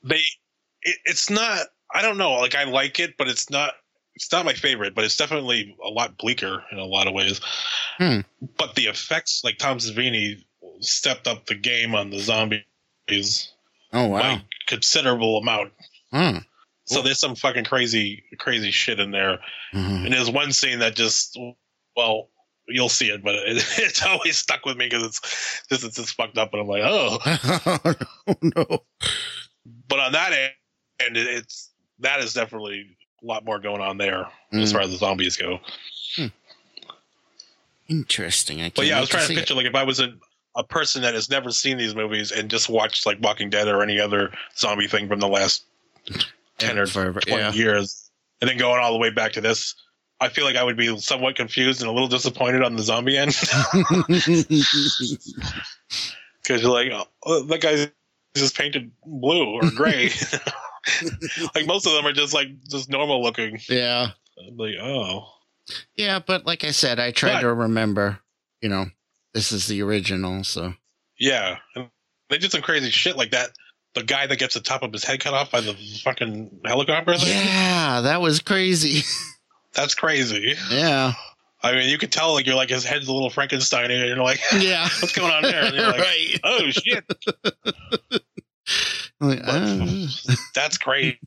They, it, it's not. I don't know. Like I like it, but it's not. It's not my favorite, but it's definitely a lot bleaker in a lot of ways. Hmm. But the effects, like Tom Savini, stepped up the game on the zombies Oh wow. by considerable amount. Huh. So there's some fucking crazy, crazy shit in there. Mhm. And there's one scene that just, well, you'll see it, but it, it's always stuck with me because it's just it's just fucked up, and I'm like, oh. oh no. But on that end, and it, it's that is definitely a lot more going on there as Mm. far as the zombies go. Interesting. I can't But yeah, I was trying to see picture it. like if I was a a person that has never seen these movies and just watched like Walking Dead or any other zombie thing from the last ten or Forever, twenty yeah. years, and then going all the way back to this. I feel like I would be somewhat confused and a little disappointed on the zombie end because you're like, oh, that guy's just painted blue or gray. like most of them are just like just normal looking. yeah. I'm like, oh, Yeah, but like I said, I try But- to remember, you know, this is the original, so yeah. And they did some crazy shit like that. The guy that gets the top of his head cut off by the fucking helicopter thing. Yeah, that was crazy. That's crazy. yeah. I mean, you could tell like you're like his head's a little Frankenstein, and you're like, Yeah. what's going on there? And you're like, right. oh shit, Like, uh, that's crazy.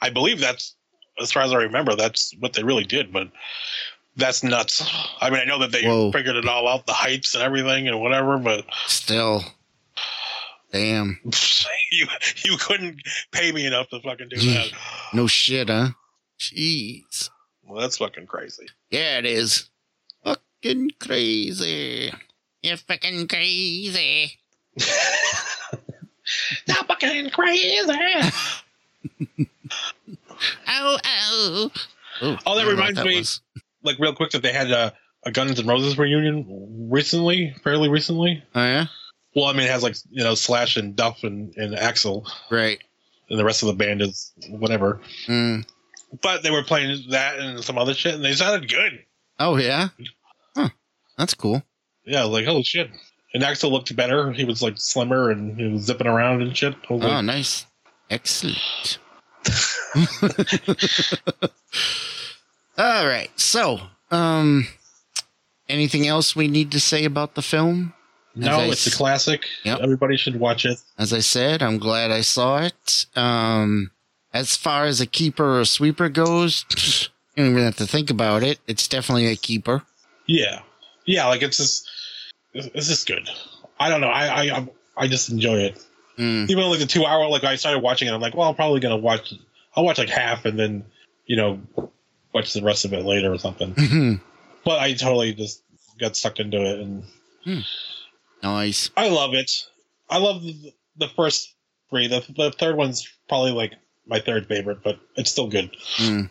I believe that's, as far as I remember, that's what they really did. But that's nuts. I mean, I know that they Whoa. figured it all out, the heights and everything and whatever, but still. Damn. you you couldn't pay me enough to fucking do that. No shit, huh? Jeez. Well, that's fucking crazy. Yeah, it is. Fucking crazy. You're fucking crazy. Not fucking crazy. Oh, oh. Oh, that I don't know reminds what me- was. Like real quick, that they had a, a Guns N' Roses reunion recently, fairly recently. Oh, yeah? Well, I mean, it has like you know Slash and Duff and, and Axl, Right. and the rest of the band is whatever. Mm. But they were playing that and some other shit, and they sounded good. Oh, yeah? Huh. That's cool. Yeah, like holy shit. And Axl looked better. He was like slimmer and he was zipping around and shit. Was Oh, nice. Excellent. All right. So, um, anything else we need to say about the film? no, I it's a classic. Yep. Everybody should watch it. As I said, I'm glad I saw it. Um, as far as a keeper or a sweeper goes, you don't even have to think about it. It's definitely a keeper. Yeah, yeah. Like it's just, it's it's just good. I don't know. I I I'm- just enjoy it. Mm, Even like the two hour, like I started watching it. I'm like, well, I'm probably gonna watch. I'll watch like half and then, you know, watch the rest of it later or something. But I totally just got sucked into it, and nice. I love it. I love the, the first three. The the third one's probably like my third favorite, but it's still good. Mm,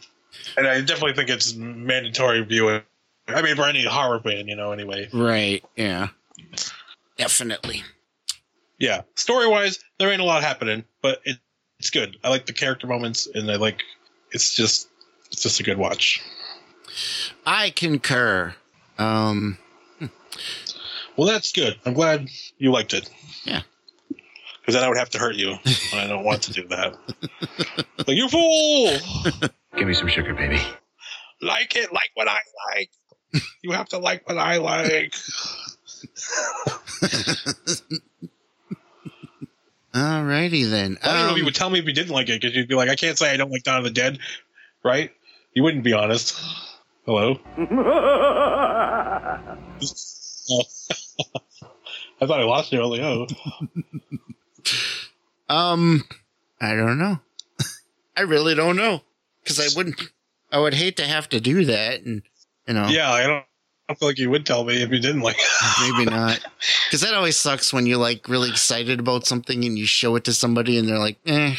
And I definitely think it's mandatory viewing. I mean, for any horror fan, you know. Anyway, right. Yeah. Definitely. yeah. Story wise, there ain't a lot happening, but it, it's good. I like the character moments, and I like. It's just, it's just a good watch. I concur. Um, Well, that's good. I'm glad you liked it. Yeah. Because then I would have to hurt you, and I don't want to do that. like you fool! Give me some sugar, baby. Like it, like what I like. You have to like what I like. alrighty then. I don't know if you would tell me if you didn't like it, because you'd be like, I can't say I don't like Dawn of the Dead, right? You wouldn't be honest. Hello? Oh. I thought I lost you. I was like, oh. Um, I don't know. I really don't know because I wouldn't. I would hate to have to do that, and you know. Yeah, I don't I feel like you would tell me if you didn't like. Maybe not. Because that always sucks when you're like really excited about something and you show it to somebody and they're like, eh,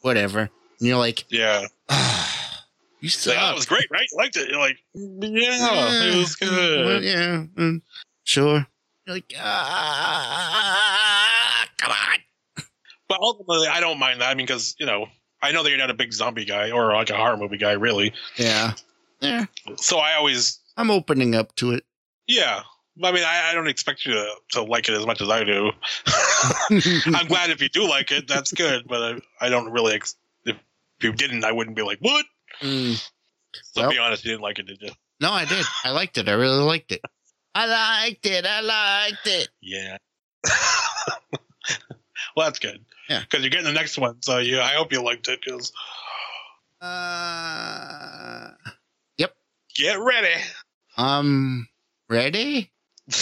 whatever. And you're like, yeah, ah, you suck. like, oh, it was great, right? You liked it. You're like, yeah, Yeah, it was well, good. yeah, mm, sure. You're like, ah, come on. But ultimately, I don't mind that. I mean, because you know, I know that you're not a big zombie guy or like a horror movie guy, really. Yeah. Yeah. So I always, I'm opening up to it. yeah. I mean, I, I don't expect you to, to like it as much as I do. I'm glad if you do like it, that's good. But I, I don't really. Ex- if you didn't, I wouldn't be like, what? Mm. So Well- be honest, you didn't like it, did you? No, I did. I liked it. I really liked it. I liked it. I liked it. Yeah. well, that's good. Yeah. Because you're getting the next one, so you. I hope you liked it. Because Uh, Yep. get ready. um, ready?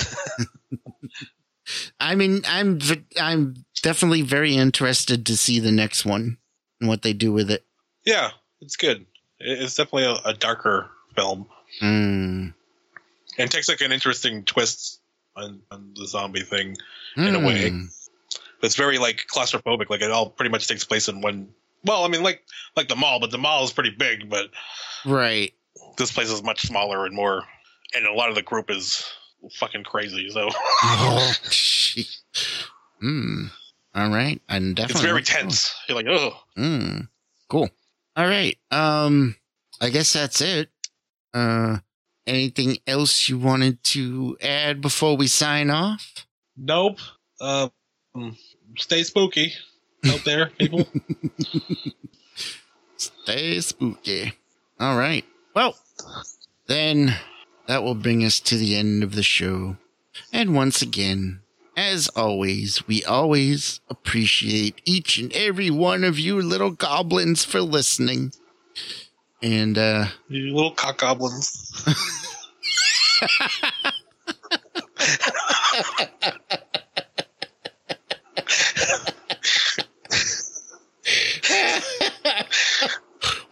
I mean, I'm I'm definitely very interested to see the next one and what they do with it. Yeah, it's good. It's definitely a, a darker film. Mm. And it takes like an interesting twist on, on the zombie thing. In a way. It's very like claustrophobic. Like it all pretty much takes place in one. Well, I mean, like like the mall, but the mall is pretty big. But Right. this place is much smaller and more. And a lot of the group is fucking crazy. So Oh, gee. Hmm. All right. I'm definitely. it's very looking forward. tense. You're like, oh, Mm, cool. All right. Um, I guess that's it. Uh, anything else you wanted to add before we sign off? nope. Um, stay spooky out there, people. Stay spooky. All right. Well, then that will bring us to the end of the show. And once again, as always, we always appreciate each and every one of you little goblins for listening. And, uh, you little cock goblins.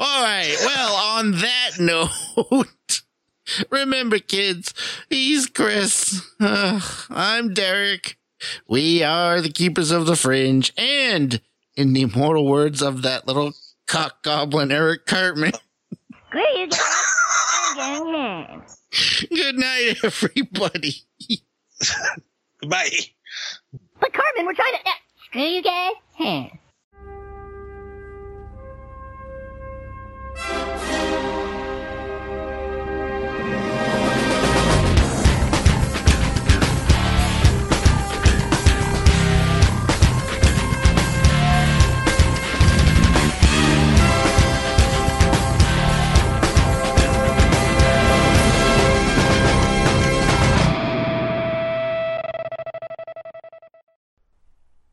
All right. Well, on that note, remember, kids, he's Chris. Uh, I'm Derek. We are the keepers of the fringe, and in the immortal words of that little cock goblin Eric Cartman, Screw you guys. I'm getting home. good night, everybody. Bye. But Carmen, we're trying to. Uh, screw you guys. Huh.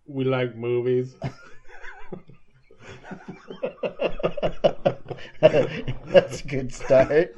We like movies. That's a good start.